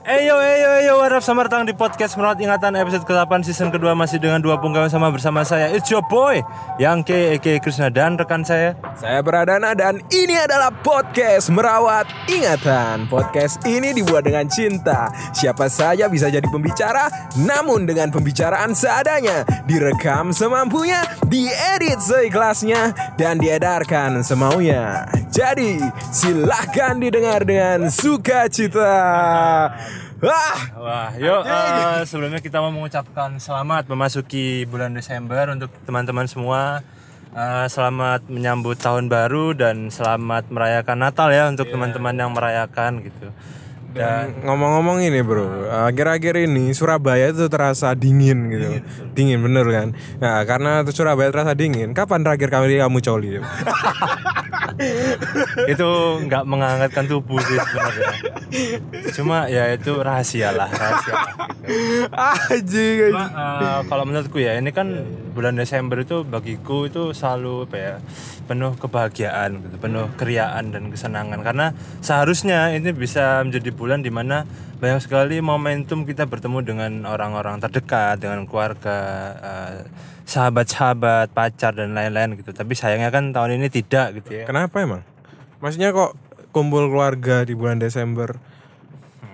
Eyo eyo eyo warap sama datang di podcast Merawat Ingatan episode ke-8 season kedua masih dengan dua punggawa sama bersama saya It's your boy Yang K Eke Krishna dan rekan saya Saya Pradana dan ini adalah podcast Merawat Ingatan. Podcast ini dibuat dengan cinta. Siapa saja bisa jadi pembicara, namun dengan pembicaraan seadanya. Direkam semampunya, diedit seikhlasnya, dan diedarkan semaunya. Jadi, silahkan didengar dengan sukacita. Wah, Wah yuk eh, sebelumnya kita mau mengucapkan selamat memasuki bulan Desember untuk teman-teman semua. Eh, Selamat menyambut tahun baru dan selamat merayakan Natal ya untuk teman-teman yang merayakan gitu Dan ngomong-ngomong ini bro, akhir-akhir ini Surabaya itu terasa dingin gitu, dingin, bener kan? Nah karena Surabaya terasa dingin, kapan terakhir kali kamu coli? itu nggak menghangatkan tubuh sih sebenarnya cuma ya itu rahasia lah rahasia lah, gitu. Cuma, eh, kalau menurutku ya ini kan bulan Desember itu bagiku itu selalu apa ya penuh kebahagiaan gitu, penuh keriaan dan kesenangan karena seharusnya ini bisa menjadi bulan di mana banyak sekali momentum kita bertemu dengan orang-orang terdekat dengan keluarga eh, sahabat-sahabat pacar dan lain-lain gitu tapi sayangnya kan tahun ini tidak gitu ya Kenapa emang? Maksudnya kok kumpul keluarga di bulan Desember?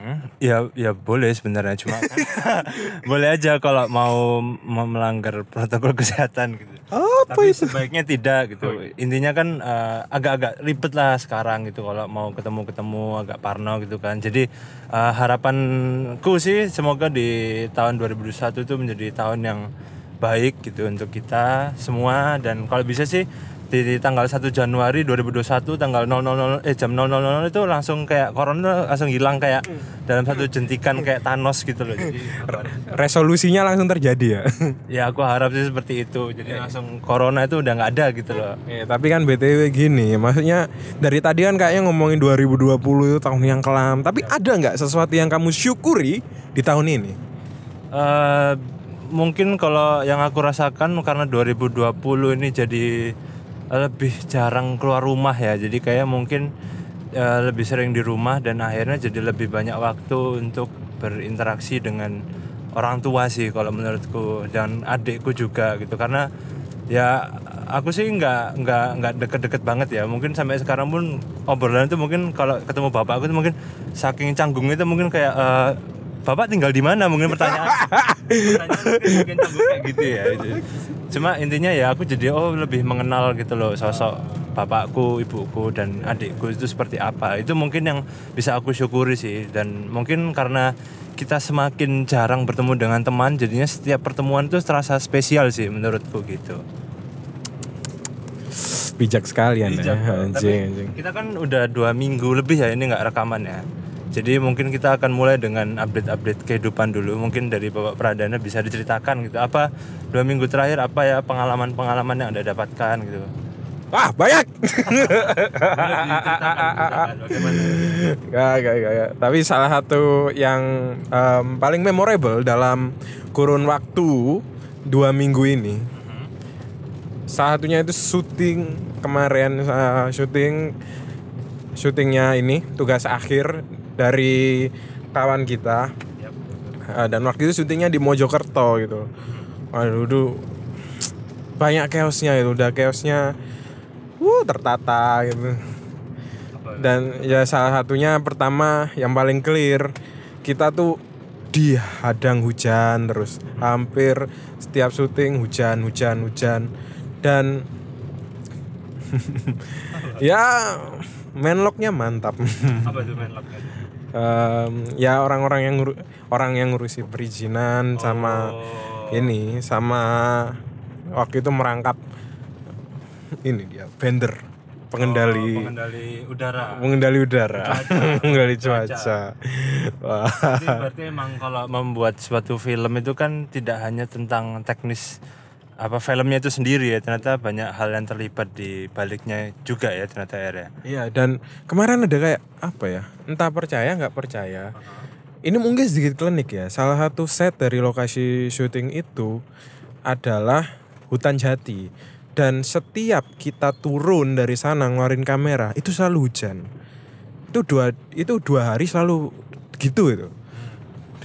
Hmm, ya ya boleh sebenarnya cuma kan boleh aja kalau mau mau melanggar protokol kesehatan gitu. Apa Tapi sebaiknya tidak gitu. Intinya kan eh, agak-agak ribet lah sekarang gitu kalau mau ketemu-ketemu agak parno gitu kan. Jadi eh, harapanku sih semoga di tahun 2021 itu menjadi tahun yang baik gitu untuk kita semua dan kalau bisa sih di, di tanggal 1 Januari 2021 tanggal 000 eh jam 000 itu langsung kayak corona langsung hilang kayak dalam satu jentikan kayak Thanos gitu loh. Jadi Resolusinya langsung terjadi ya? ya aku harap sih seperti itu. Jadi langsung corona itu udah nggak ada gitu loh. Eh, tapi kan BTW gini, maksudnya dari tadi kan kayaknya ngomongin 2020 itu tahun yang kelam. Tapi ada nggak sesuatu yang kamu syukuri di tahun ini? eh mungkin kalau yang aku rasakan karena 2020 ini jadi lebih jarang keluar rumah ya. Jadi kayak mungkin eh, lebih sering di rumah dan akhirnya jadi lebih banyak waktu untuk berinteraksi dengan orang tua sih kalau menurutku dan adikku juga gitu karena ya aku sih nggak nggak nggak deket-deket banget ya mungkin sampai sekarang pun obrolan itu mungkin kalau ketemu bapak aku tuh mungkin saking canggung itu mungkin kayak eh, bapak tinggal di mana? Mungkin pertanyaan. Pertanyaan mungkin canggung kayak gitu ya cuma intinya ya aku jadi oh lebih mengenal gitu loh sosok bapakku ibuku dan adikku itu seperti apa. Itu mungkin yang bisa aku syukuri sih. Dan mungkin karena kita semakin jarang bertemu dengan teman jadinya setiap pertemuan itu terasa spesial sih menurutku gitu. Bijak sekalian ya, Bijak, anjing, anjing. kita kan udah dua minggu lebih ya ini nggak rekaman ya. Jadi mungkin kita akan mulai dengan update-update kehidupan dulu. Mungkin dari Bapak Pradana bisa diceritakan gitu. Apa dua minggu terakhir apa ya pengalaman-pengalaman yang anda dapatkan gitu. Wah banyak. Gak, gak, gak, gak. Tapi salah satu yang em, paling memorable dalam kurun waktu dua minggu ini, salah satunya itu syuting kemarin, eh, syuting syutingnya ini tugas akhir dari kawan kita. Eh, dan waktu itu syutingnya di Mojokerto gitu. Waduh, duh, banyak chaosnya itu, udah chaosnya, uh tertata gitu. Dan ya salah satunya pertama yang paling clear kita tuh dihadang hujan terus hampir setiap syuting hujan hujan hujan. Dan ya menlocknya mantap. Apa tuh main Em, ya orang-orang yang orang yang ngurusi perizinan sama Oh. ini sama waktu itu merangkap ini dia vendor pengendali Oh, pengendali udara. pengendali udara, pengendali Cuaca. cuaca. Wah. Berarti, berarti emang kalau membuat suatu film itu kan tidak hanya tentang teknis apa filmnya itu sendiri ya ternyata banyak hal yang terlibat di baliknya juga ya ternyata ya Ria. Iya dan kemarin ada kayak apa ya? Entah percaya nggak percaya. Ini mungkin sedikit klinik ya. Salah satu set dari lokasi syuting itu adalah hutan jati. Dan setiap kita turun dari sana ngeluarin kamera itu selalu hujan. Itu dua itu dua hari selalu gitu itu.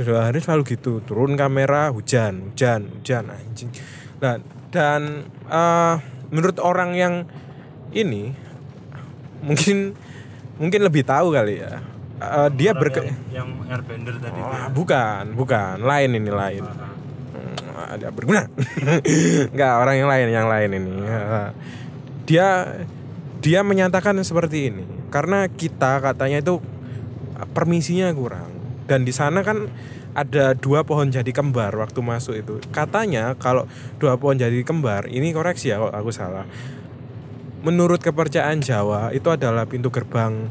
dua hari selalu gitu turun kamera hujan hujan hujan anjing nah dan eh, menurut orang yang ini mungkin mungkin lebih tahu kali ya. Eh, dia berke yang, yang airbender tadi tuh. Wah, bukan bukan. Lain ini lain. Hmm, ada berguna. Nggak orang yang lain yang lain ini. Ya. dia dia menyatakan seperti ini. Karena kita katanya itu permisinya kurang. Dan di sana kan ada dua pohon jadi kembar waktu masuk itu. Katanya kalau dua pohon jadi kembar ini koreksi ya kalau aku salah. Menurut kepercayaan Jawa itu adalah pintu gerbang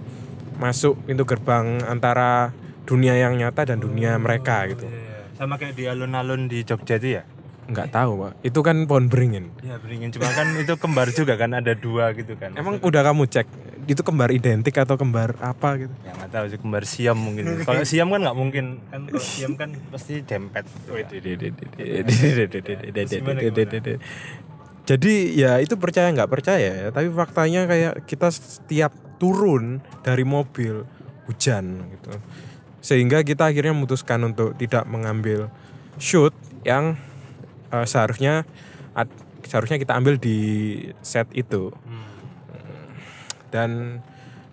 masuk pintu gerbang antara dunia yang nyata dan dunia mereka gitu. Iya, sama kayak di alun-alun di Jogja itu ya nggak tahu pak itu kan pohon beringin ya beringin cuma kan itu kembar juga kan ada dua gitu kan emang udah kamu cek itu kembar identik atau kembar apa gitu ya nggak tahu sih kembar siam mungkin kalau siam kan nggak mungkin kan kalau siam kan pasti dempet jadi ya itu percaya nggak percaya ya tapi faktanya kayak kita setiap turun dari mobil hujan gitu sehingga kita akhirnya memutuskan untuk tidak mengambil shoot yang eh, seharusnya ad- seharusnya kita ambil di set itu. Dan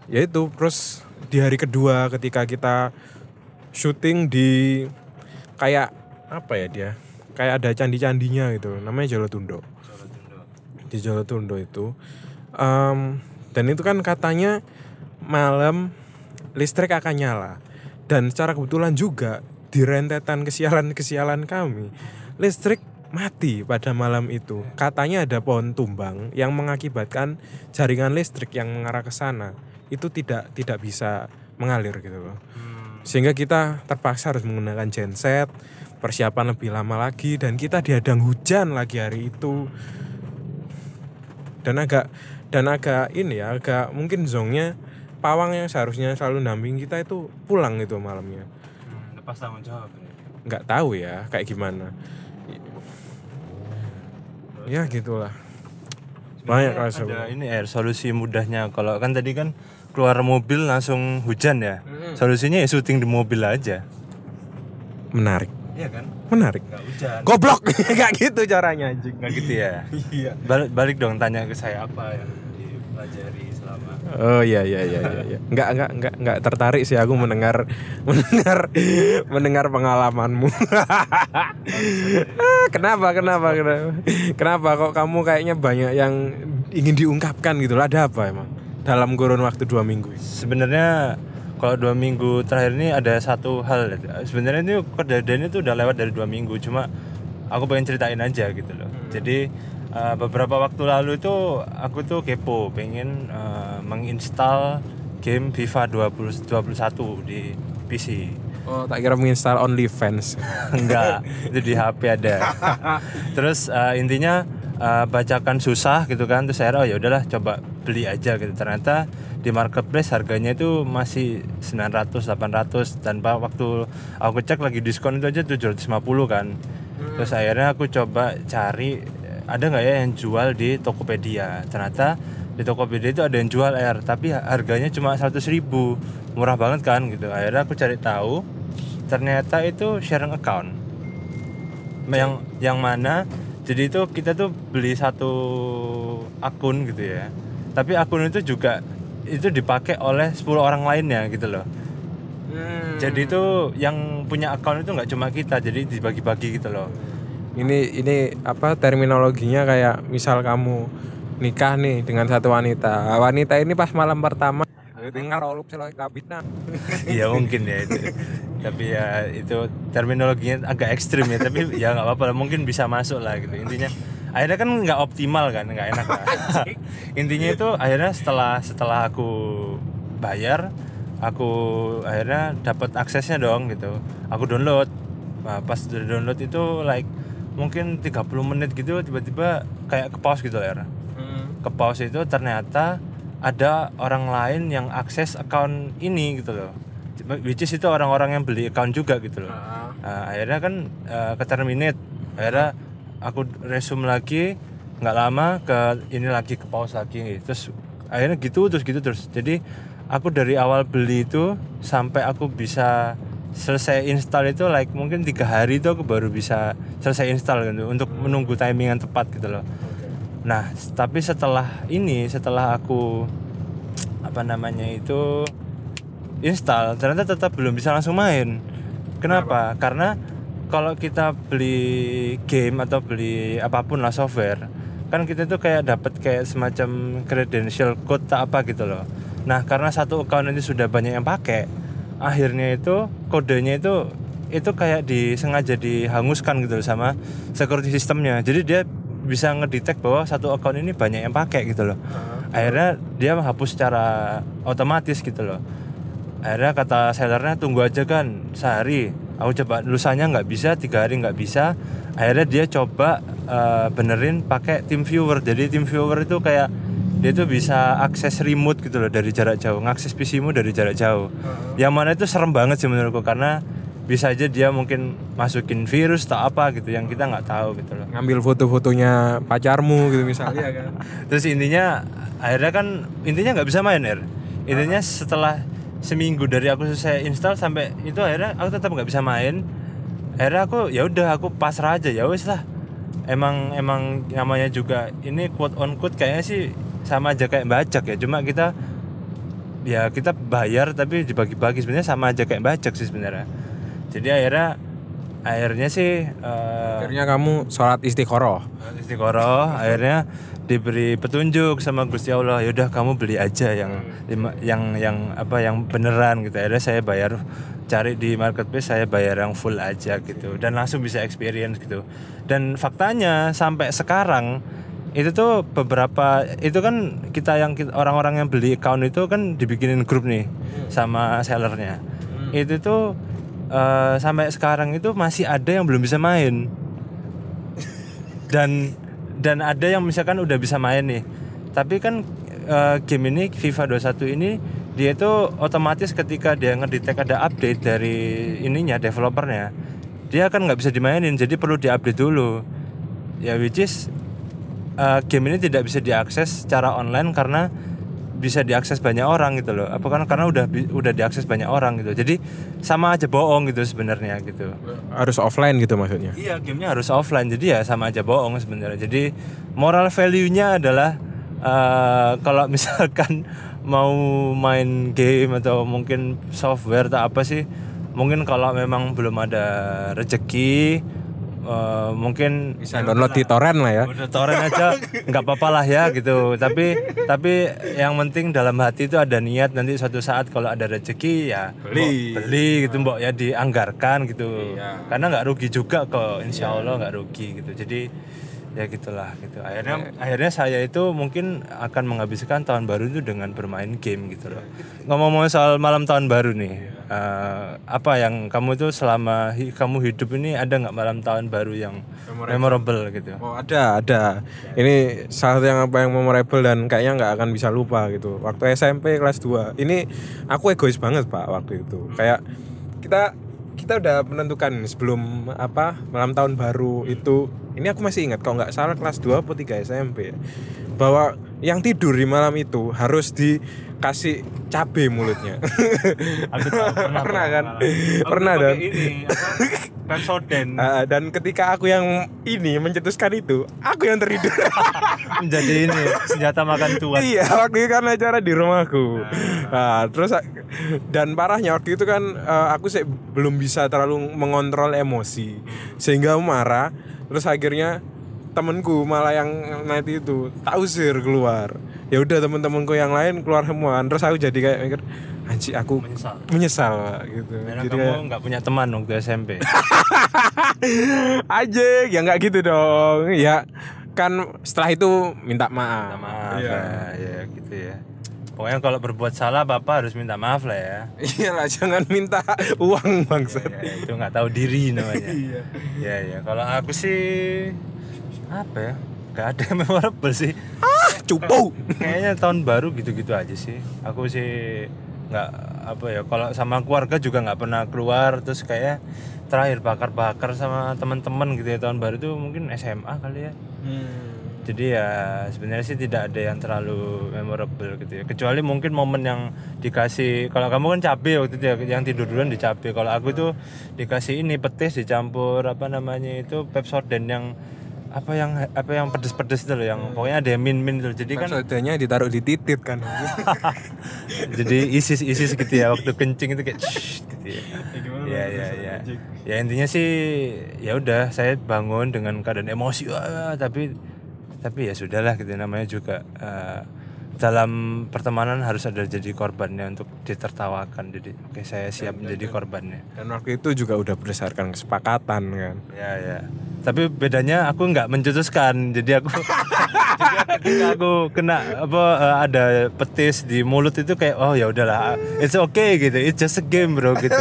ya itu terus di hari kedua ketika kita syuting di kayak apa ya dia? Kayak ada candi-candinya gitu namanya Jolotundo di Jolotundo itu Em, dan itu kan katanya malam listrik akan nyala. Dan secara kebetulan juga di rentetan kesialan-kesialan kami listrik mati pada malam itu. Katanya ada pohon tumbang yang mengakibatkan jaringan listrik yang mengarah ke sana. Itu tidak tidak bisa mengalir gitu loh. Sehingga kita terpaksa harus menggunakan genset persiapan lebih lama lagi dan kita dihadang hujan lagi hari itu. Dan agak dan agak ini ya agak mungkin zongnya pawang yang seharusnya selalu namping kita itu pulang itu malamnya. Hmm, lepas tanggung jawab nggak tahu ya kayak gimana ya gitulah. Banyak rasa ada ini air solusi mudahnya. Kalau kan tadi kan keluar mobil langsung hujan ya. Solusinya ya syuting di mobil aja. Menarik. Iya kan? Menarik. Nggak hujan. Goblok! Nggak gitu caranya anjing. Nggak gitu ya? Iya. Balik, balik dong tanya ke saya apa yang dipelajari Oh iya iya iya iya. iya. Enggak enggak enggak enggak tertarik sih aku mendengar mendengar mendengar pengalamanmu. Ah, kenapa kenapa kenapa? Kenapa kok kamu kayaknya banyak yang ingin diungkapkan gitu lah ada apa emang? Dalam kurun waktu dua minggu sebenarnya kalau dua minggu terakhir ini ada satu hal sebenarnya ini kejadian itu udah lewat dari dua minggu cuma aku pengen ceritain aja gitu loh jadi uh, beberapa waktu lalu itu aku tuh kepo pengen uh, menginstal game FIFA 20, 21 di PC Oh tak kira menginstal OnlyFans. enggak itu di HP ada. Terus uh, intinya uh, bacakan susah gitu kan terus saya oh ya udahlah coba beli aja gitu. Ternyata di marketplace harganya itu masih 900 800 dan pak waktu aku cek lagi diskon itu aja 750 kan. Terus akhirnya aku coba cari ada nggak ya yang jual di Tokopedia? Ternyata di Tokopedia itu ada yang jual air tapi harganya cuma 100.000 ribu. Murah banget kan gitu. Akhirnya aku cari tahu ternyata itu sharing account. Yang yang mana jadi itu kita tuh beli satu akun gitu ya. Tapi akun itu juga itu dipakai oleh 10 orang lainnya gitu loh. Jadi itu yang punya akun itu nggak cuma kita jadi dibagi-bagi gitu loh Ini ini apa terminologinya kayak misal kamu nikah nih dengan satu wanita. Wanita ini pas malam pertama dengar olup seloi kabitna. Iya mungkin ya itu. Tapi ya itu terminologinya agak ekstrim ya tapi ya nggak apa-apa mungkin bisa masuk lah gitu. Intinya akhirnya kan nggak optimal kan nggak enak lah. Intinya itu akhirnya setelah setelah aku bayar aku akhirnya dapat aksesnya dong gitu. Aku download. Nah, pas udah download itu like mungkin 30 menit gitu tiba-tiba kayak ke pause gitu ya ke pause itu ternyata ada orang lain yang akses account ini gitu loh. Which is itu orang-orang yang beli account juga gitu loh. Nah, akhirnya kan eh, ke terminate akhirnya aku resume lagi nggak lama ke ini lagi ke pause lagi. Terus akhirnya gitu terus gitu terus. Jadi aku dari awal beli itu sampai aku bisa selesai install itu like mungkin tiga hari itu aku baru bisa selesai install gitu untuk menunggu timing yang tepat gitu loh. Nah tapi setelah ini setelah aku apa namanya itu install ternyata tetap belum bisa langsung main. Kenapa? Karena kalau kita beli game atau beli apa pun lah software kan kita tuh kayak dapat kayak semacam credential code tak apa gitu loh. Nah karena satu account ini sudah banyak yang pakai akhirnya itu kodenya itu itu kayak disengaja dihanguskan gitu loh sama security sistemnya jadi dia bisa ngedetect bahwa satu account ini banyak yang pakai gitu loh. Akhirnya dia menghapus secara otomatis gitu loh. Akhirnya kata sellernya tunggu aja kan sehari. Aku coba lusanya nggak bisa tiga hari nggak bisa. Akhirnya dia coba eh, benerin pakai team viewer jadi team viewer itu kayak dia tuh bisa akses remote gitu loh dari jarak jauh. Ngakses PCmu dari jarak jauh. Yang mana itu serem banget sih menurutku karena bisa aja dia mungkin masukin virus tak apa gitu yang kita nggak tahu gitu loh. Ngambil foto-fotonya pacarmu gitu misalnya kan. Terus intinya akhirnya kan intinya nggak bisa main er. Intinya setelah seminggu dari aku selesai install sampai itu akhirnya aku tetap nggak bisa main. Akhirnya aku ya udah aku pasrah aja. Ya wes lah. Emang emang namanya juga ini quote on quote kayaknya sih sama aja kayak bajak ya. Cuma kita ya kita bayar tapi dibagi-bagi. Sebenarnya sama aja kayak bajak sih sebenarnya. Jadi akhirnya akhirnya sih eh, akhirnya kamu sholat istiqoroh. Istiqoroh akhirnya diberi petunjuk sama Gusti Allah. Yaudah kamu beli aja yang lima- yang yang apa yang beneran gitu. Akhirnya saya bayar cari di marketplace saya bayar yang full aja gitu. Dan langsung bisa experience gitu. Dan faktanya sampai sekarang itu tuh beberapa itu kan kita yang orang-orang yang beli account itu kan dibikinin grup nih sama sellernya. Itu tuh eh, sampai sekarang itu masih ada yang belum bisa main. Dan dan ada yang misalkan udah bisa main nih. Tapi kan eh, game ini FIFA 21 ini dia itu otomatis ketika dia ngedetect ada update dari ininya developernya dia kan nggak bisa dimainin. Jadi perlu diupdate dulu. Ya which is eh, game ini tidak bisa diakses secara online karena bisa diakses banyak orang gitu loh apa kan karena udah udah diakses banyak orang gitu jadi sama aja bohong gitu sebenarnya gitu harus offline gitu maksudnya Iya, gamenya harus offline. Jadi ya sama aja bohong sebenarnya. Jadi moral value-nya adalah eh, kalau misalkan mau main game atau mungkin software atau apa sih, mungkin kalau memang belum ada rezeki eh, mungkin bisa download di torrent lah ya. Torrent aja nggak apa-apa lah ya gitu. Tapi tapi yang penting dalam hati itu ada niat nanti suatu saat kalau ada rezeki ya Beli. mbok beli gitu mbok ya dianggarkan gitu. Karena nggak rugi juga kok insya Allah nggak rugi gitu. Jadi ya gitulah gitu akhirnya akhirnya saya itu mungkin akan menghabiskan tahun baru itu dengan bermain game gitu loh ngomong-ngomong soal malam tahun baru nih eh, apa yang kamu itu selama hi- kamu hidup ini ada nggak malam tahun baru yang memorable gitu Oh ada ada. Ini salah satu yang apa yang memorable dan kayaknya nggak akan bisa lupa gitu. Waktu SMP kelas 2 Ini aku egois banget pak waktu itu. Kayak kita kita udah menentukan sebelum apa malam tahun baru itu ini aku masih ingat kalau nggak salah kelas 2 atau 3 SMP ya, bahwa yang tidur di malam itu harus dikasih cabe mulutnya Aku tahu, pernah, Pernah kan? Pernah, pakai Dan? Ini apa? Pepsodent Ah, dan ketika aku yang ini mencetuskan itu aku yang tertidur menjadi ini senjata makan tuan. Iya, waktu itu kan acara di rumahku. Nah, terus dan parahnya waktu itu kan eh, aku sih belum bisa terlalu mengontrol emosi sehingga marah. Terus akhirnya temenku malah yang nanti itu tak usir keluar. Ya udah temen-temenku yang lain keluar semua. Terus aku jadi kayak mikir anjir aku Menyesal. menyesal Pak," gitu. Karena Jadi kamu nggak punya teman waktu SMP. aja ya nggak gitu dong. Ya kan setelah itu minta maaf. Maaf Iya. ya, ya gitu ya. Pokoknya kalau berbuat salah bapak harus minta maaf lah ya. Iyalah jangan minta uang bangsat. ya itu nggak tahu diri namanya. Iya. Ya ya. Kalau aku sih apa ya? Gak ada yang memorable sih. Ah, cupu. Kayaknya tahun baru gitu-gitu aja sih. Aku sih nggak apa ya. Kalau sama keluarga juga nggak pernah keluar. Terus kayak terakhir bakar-bakar sama teman-teman gitu ya tahun baru itu mungkin SMA kali ya. jadi ya sebenarnya sih tidak ada yang terlalu memorable gitu ya kecuali mungkin momen yang dikasih kalau kamu kan cabai waktu itu ya, yang tidur duluan di cabai kalau aku tuh dikasih ini petis dicampur apa namanya itu pepsodent yang apa yang apa yang pedes-pedes itu loh yang pokoknya ada yang min-min itu jadi kan Sodanya ditaruh di titit kan. jadi isis-isis gitu ya waktu kencing itu kayak "Shh," gitu ya. Ya ya ya. Ya intinya sih ya udah saya bangun dengan keadaan emosi wah, tapi tapi ya sudahlah gitu namanya juga eh, dalam pertemanan harus ada jadi korbannya untuk ditertawakan. Jadi oke saya siap menjadi korbannya. Dan waktu itu juga udah berdasarkan kesepakatan kan. ya ya. Tapi bedanya aku nggak mencetuskan jadi aku ketika aku kena apa eh, ada petis di mulut itu kayak oh ya udahlah it's okay gitu. It's just a game bro gitu.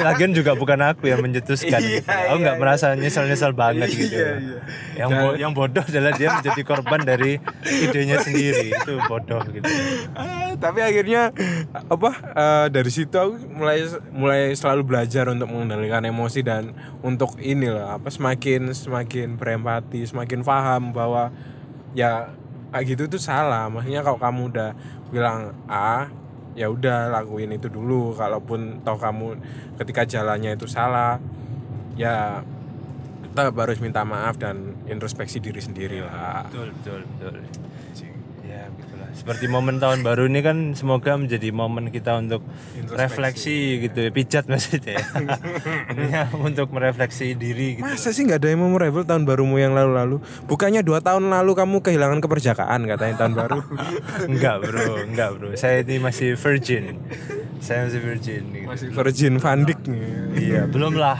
Lagian juga bukan aku yang mencetuskan. Gitu. aku nggak merasa nyesel nyesel banget gitu. yang bo- yang bodoh adalah dia menjadi korban dari idenya sendiri. Itu bodoh gitu. Ah, tapi akhirnya apa eh, dari situ aku mulai mulai selalu belajar untuk mengendalikan emosi dan untuk inilah apa semakin semakin berempati semakin paham bahwa ya kayak gitu tuh salah. Maksudnya kalau kamu udah bilang A ya udah lakuin itu dulu. Kalaupun toh kamu ketika jalannya itu salah ya kita harus minta maaf dan introspeksi diri sendiri lah. Betul betul betul seperti momen tahun baru ini kan semoga menjadi momen kita untuk refleksi gitu pijat maksudnya Intinya untuk merefleksi diri gitu Masa sih nggak ada yang memorable tahun barumu yang lalu-lalu? Bukannya dua tahun lalu kamu kehilangan keperjakaan katanya tahun baru? enggak bro enggak bro saya ini masih virgin saya masih virgin gitu. Masih Virgin Van Dijk nih. iya belum lah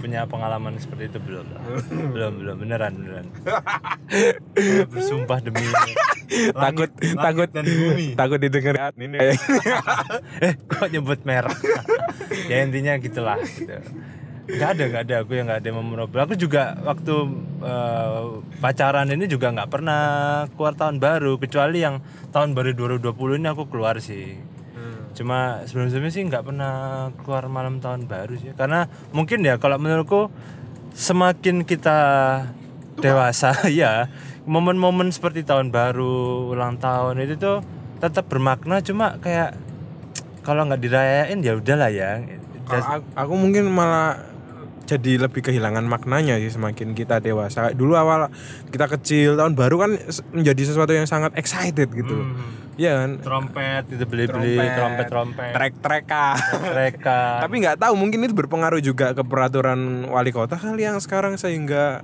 punya pengalaman seperti itu? Belum. Lah belum belum. Beneran beneran. Bersumpah demi takut langit takut. dan bumi. Takut didengar. Ini. eh kok nyebut merek ya intinya gitulah gitu. Nggak ada nggak ada. Aku yang nggak ada yang memorable aku juga waktu eh, pacaran ini juga nggak pernah keluar tahun baru. Kecuali yang tahun baru 2020 ini aku keluar sih cuma sebelum-sebelumnya sih nggak pernah keluar malam tahun baru sih. Karena mungkin ya kalau menurutku semakin kita dewasa ya momen-momen seperti tahun baru ulang tahun itu tuh tetap bermakna. Cuma kayak kalau nggak dirayain ya udahlah ya. Kalau aku, aku mungkin malah jadi lebih kehilangan maknanya sih semakin kita dewasa. Dulu awal kita kecil tahun baru kan menjadi sesuatu yang sangat excited gitu. Iya kan? trompet itu beli-beli trompet trompet trek-trekan. mereka Tapi nggak tahu mungkin itu berpengaruh juga ke peraturan wali kota kali yang sekarang sehingga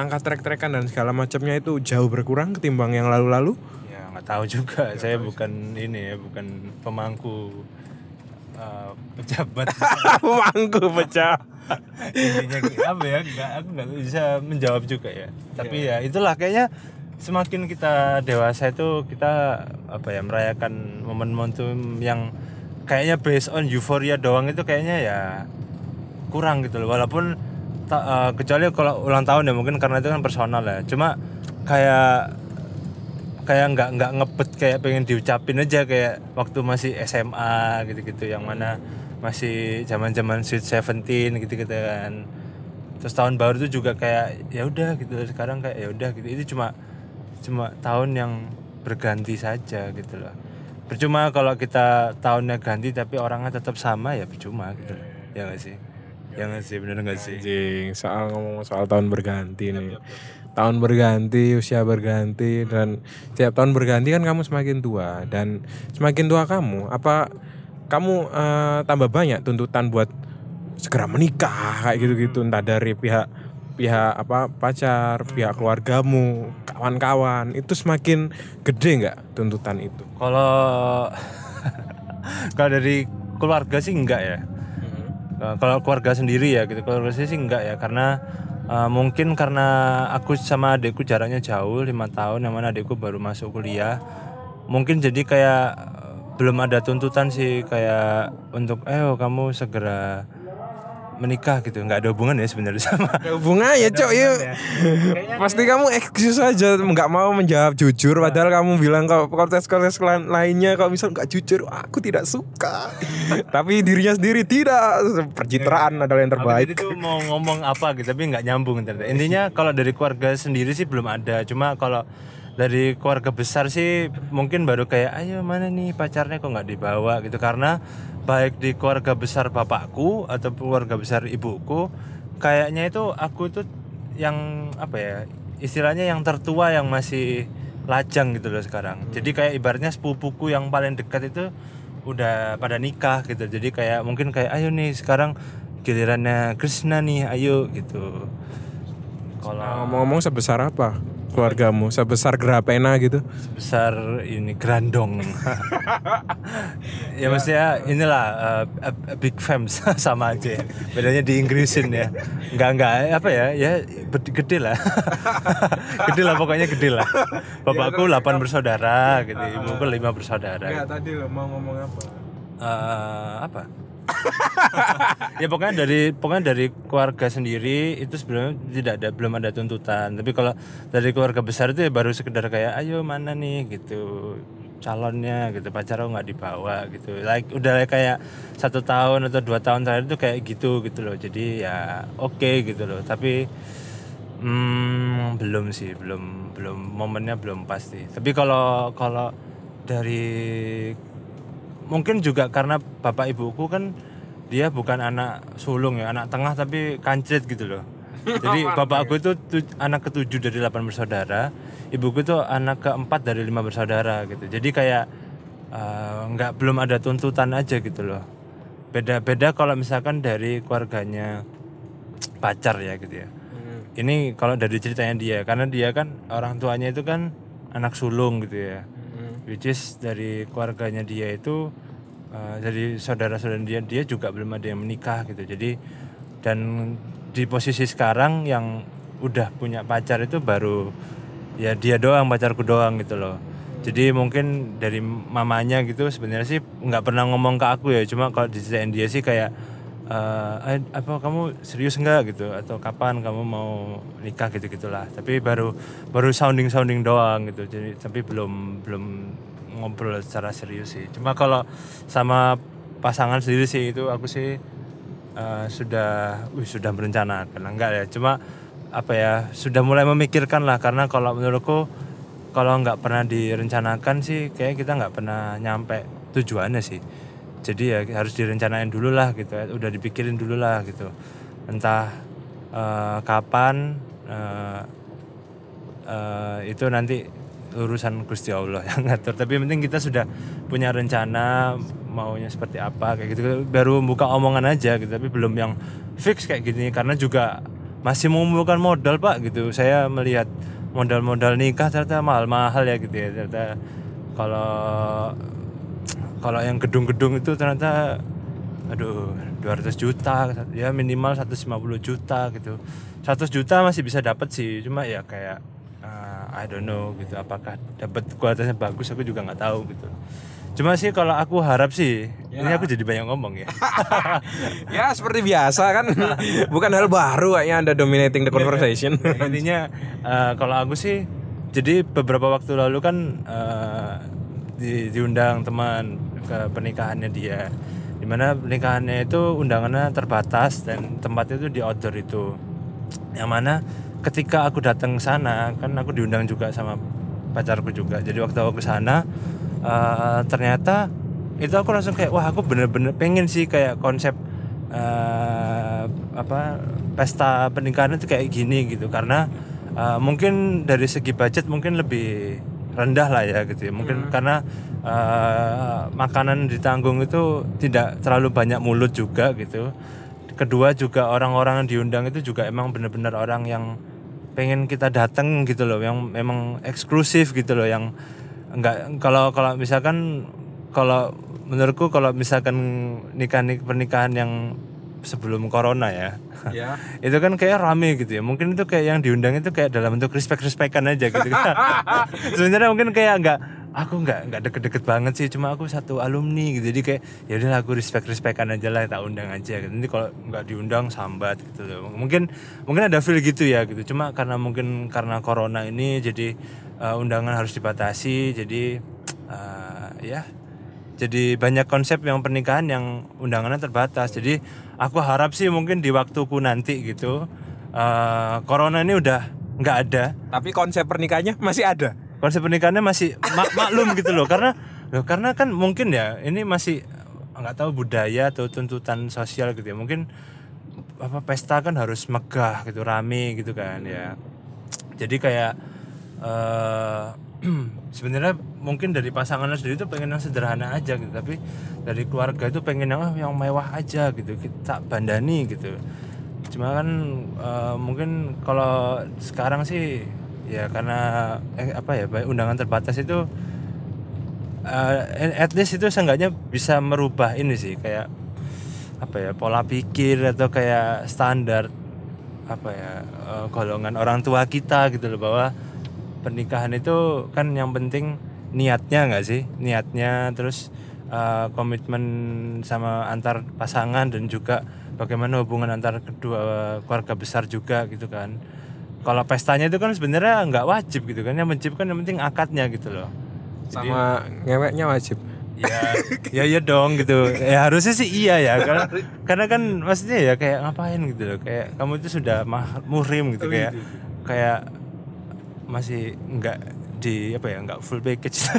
angka trek-trekan dan segala macamnya itu jauh berkurang ketimbang yang lalu-lalu. ya nggak tahu juga saya bukan ini ya bukan pemangku eh, pejabat Mangku pecah. Intinya apa ya nggak aku nggak bisa menjawab juga ya. Tapi ya itulah kayaknya semakin kita dewasa itu kita apa ya merayakan momen-momen yang kayaknya based on euphoria doang itu kayaknya ya kurang gitu loh. Walaupun ta- eh, kecuali kalau ulang tahun ya mungkin karena itu kan personal ya. Cuma kayak kayak nggak nggak ngebet kayak pengen diucapin aja kayak waktu masih SMA gitu-gitu yang mana masih zaman-zaman Sweet Seventeen gitu-gitu kan. Terus tahun baru itu juga kayak ya udah gitu sekarang kayak ya udah gitu. Itu cuma cuma tahun yang berganti saja gitu loh. Percuma kalau kita tahunnya ganti tapi orangnya tetap sama ya percuma gitu ya nggak sih? Ya nggak sih? Bener nggak sih? Anjing, soal ngomong soal tahun berganti nih. Tahun berganti, usia berganti dan tiap tahun berganti kan kamu semakin tua. Dan semakin tua kamu, apa kamu eh, tambah banyak tuntutan buat segera menikah kayak gitu-gitu entah dari pihak pihak apa pacar, pihak keluargamu, kawan-kawan itu semakin gede nggak tuntutan itu? Kalau kalau dari keluarga sih enggak ya. Nah, Kalau keluarga sendiri ya gitu, keluarga sih enggak ya karena uh, mungkin karena aku sama adikku jaraknya jauh lima tahun, yang mana adikku baru masuk kuliah. Mungkin jadi kayak uh, belum ada tuntutan sih kayak untuk eh kamu segera menikah gitu nggak ada hubungan ya sebenarnya sama Ada hubungannya cok yuk. Pasti kamu excuse aja nggak mau menjawab jujur padahal kamu bilang kok kontes-kontes lain- lainnya kalau misal nggak jujur aku tidak suka. Tapi dirinya sendiri tidak. Percitraan adalah yang terbaik. tuh mau ngomong apa gitu tapi nggak nyambung ternyata. Intinya kalau dari keluarga sendiri sih belum ada. Cuma kalau dari keluarga besar sih mungkin baru kayak ayo mana nih pacarnya kok nggak dibawa? Gitu. Karena baik di keluarga besar bapakku atau keluarga besar ibuku kayaknya itu aku tuh yang apa ya istilahnya yang tertua yang masih lajang gitu loh sekarang. Jadi kayak ibaratnya sepupuku yang paling dekat itu udah pada nikah gitu. Jadi kayak mungkin kayak ayo nih sekarang gilirannya Krishna nih ayo gitu. Kalau Ngomong-ngomong sebesar apa keluargamu? Sebesar Grapena gitu? besar ini grandong ya maksudnya inilah uh, a- a big fams sama aja ya. bedanya di Inggrisin ya nggak nggak apa ya ya gede lah gede lah pokoknya gede lah bapakku 8 bersaudara gitu ibuku lima bersaudara tadi lo mau ngomong apa? Eh, apa? ya pokoknya dari pokoknya dari keluarga sendiri itu sebenarnya tidak ada belum ada tuntutan. Tapi kalau dari keluarga besar itu ya baru sekedar kayak ayo mana nih? gitu. Calonnya gitu. Pacar nggak dibawa gitu. Like udah kayak satu tahun atau dua tahun terakhir itu kayak gitu gitu loh. Jadi ya oke gitu loh. Tapi hmm, belum sih. Belum belum momennya belum pasti. Tapi kalau kalau dari mungkin juga karena bapak ibuku kan dia bukan anak sulung ya anak tengah tapi kancret gitu loh. Jadi bapak aku itu tu- anak ketujuh dari delapan bersaudara ibuku itu anak keempat dari lima bersaudara gitu. Jadi kayak eh, nggak belum ada tuntutan aja gitu loh. Beda beda kalau misalkan dari keluarganya pacar ya gitu ya. Ini kalau dari ceritanya dia karena dia kan orang tuanya itu kan anak sulung gitu ya which is dari keluarganya dia itu uh, dari saudara-saudara dia dia juga belum ada yang menikah gitu. Jadi dan di posisi sekarang yang udah punya pacar itu baru ya dia doang pacarku doang gitu loh. Jadi mungkin dari mamanya gitu sebenarnya sih nggak pernah ngomong ke aku ya. Cuma kalau diceritain dia sih kayak "Eh, apa kamu serius nggak gitu? Atau kapan kamu mau nikah gitu gitulah. Tapi baru baru sounding sounding doang gitu. Jadi tapi belum belum ngobrol secara serius sih. Cuma kalau sama pasangan sendiri sih itu aku sih eh, sudah wih, sudah merencanakan enggak ya cuma apa ya sudah mulai memikirkan lah. Karena kalau menurutku kalau nggak pernah direncanakan sih kayak kita nggak pernah nyampe tujuannya sih jadi ya harus direncanain dulu lah gitu. Udah dipikirin dulu lah gitu. Entah eh, kapan eh, eh, itu nanti urusan Gusti Allah yang ngatur. Tapi yang penting kita sudah punya rencana maunya seperti apa kayak gitu. Baru buka omongan aja gitu tapi belum yang fix kayak gini. Karena juga masih mengumpulkan modal pak gitu. Saya melihat modal-modal nikah ternyata mahal-mahal ya gitu ya. Ternyata kalau kalau yang gedung-gedung itu ternyata aduh 200 juta ya minimal 150 juta gitu. 100 juta masih bisa dapat sih cuma ya kayak uh, I don't know gitu apakah dapat kualitasnya bagus aku juga nggak tahu gitu. Cuma sih kalau aku harap sih ini aku jadi banyak ngomong ya. Ya seperti biasa kan. Bukan hal baru kayaknya anda dominating the conversation. Ya, intinya eh, kalau aku sih jadi beberapa waktu lalu kan eh, di, diundang teman ke pernikahannya dia. Di mana pernikahannya itu undangannya terbatas dan tempatnya itu di outdoor itu. Yang mana ketika aku datang sana kan aku diundang juga sama pacarku juga. Jadi waktu aku ke sana eh, ternyata itu aku langsung kayak wah aku bener-bener pengen sih kayak konsep eh, apa pesta pernikahan itu kayak gini gitu. Karena eh, mungkin dari segi budget mungkin lebih rendah lah ya gitu ya. Mungkin karena eh, makanan ditanggung itu tidak terlalu banyak mulut juga gitu. Kedua juga orang-orang yang diundang itu juga emang bener-bener orang yang pengen kita datang gitu loh yang memang eksklusif gitu loh yang enggak kalau kalau misalkan kalau menurutku kalau misalkan nikah nik pernikahan yang sebelum corona ya. Ya. Itu kan kayak rame gitu ya. Mungkin itu kayak yang diundang itu kayak dalam bentuk respect respectan aja gitu sebenarnya mungkin kayak nggak aku nggak nggak deket-deket banget sih. Cuma aku satu alumni gitu. Jadi kayak ya udahlah aku respect respectan aja lah tak undang aja gitu. nanti kalau nggak diundang sambat gitu loh. Mungkin mungkin ada feel gitu ya gitu. Cuma karena mungkin karena corona ini jadi uh, undangan harus dibatasi. Jadi uh, ya jadi banyak konsep yang pernikahan yang undangannya terbatas. Jadi aku harap sih mungkin di waktuku nanti gitu uh, corona ini udah nggak ada. Tapi konsep pernikahannya masih ada. konsep pernikahannya masih mak- maklum gitu loh. Karena loh, karena kan mungkin ya ini masih nggak tahu budaya atau tuntutan sosial gitu ya. Mungkin apa pesta kan harus megah gitu rame gitu kan ya. Jadi kayak eh sebenarnya mungkin dari pasangannya sendiri itu pengen yang sederhana aja gitu tapi dari keluarga itu pengen yang "Ah, yang mewah aja gitu kita bandani gitu. Cuma kan eh, mungkin kalau sekarang sih ya karena eh, apa ya undangan terbatas itu eh, at least itu seenggaknya bisa merubah ini sih kayak apa ya pola pikir atau kayak standar apa ya eh, golongan orang tua kita gitu loh bahwa pernikahan itu kan yang penting niatnya nggak sih? Niatnya terus eh, komitmen sama antar pasangan dan juga bagaimana hubungan antar kedua keluarga besar juga gitu kan. Kalau pestanya itu kan sebenarnya nggak wajib gitu kan. Yang wajib kan yang penting akadnya gitu loh. Sama ngeweknya wajib. ya ya iya dong gitu. Ya harusnya sih iya ya. Karena karena kan maksudnya ya kayak ngapain gitu loh. Kayak kamu itu sudah mah, muhrim gitu kayak kayak masih nggak di apa ya nggak full package.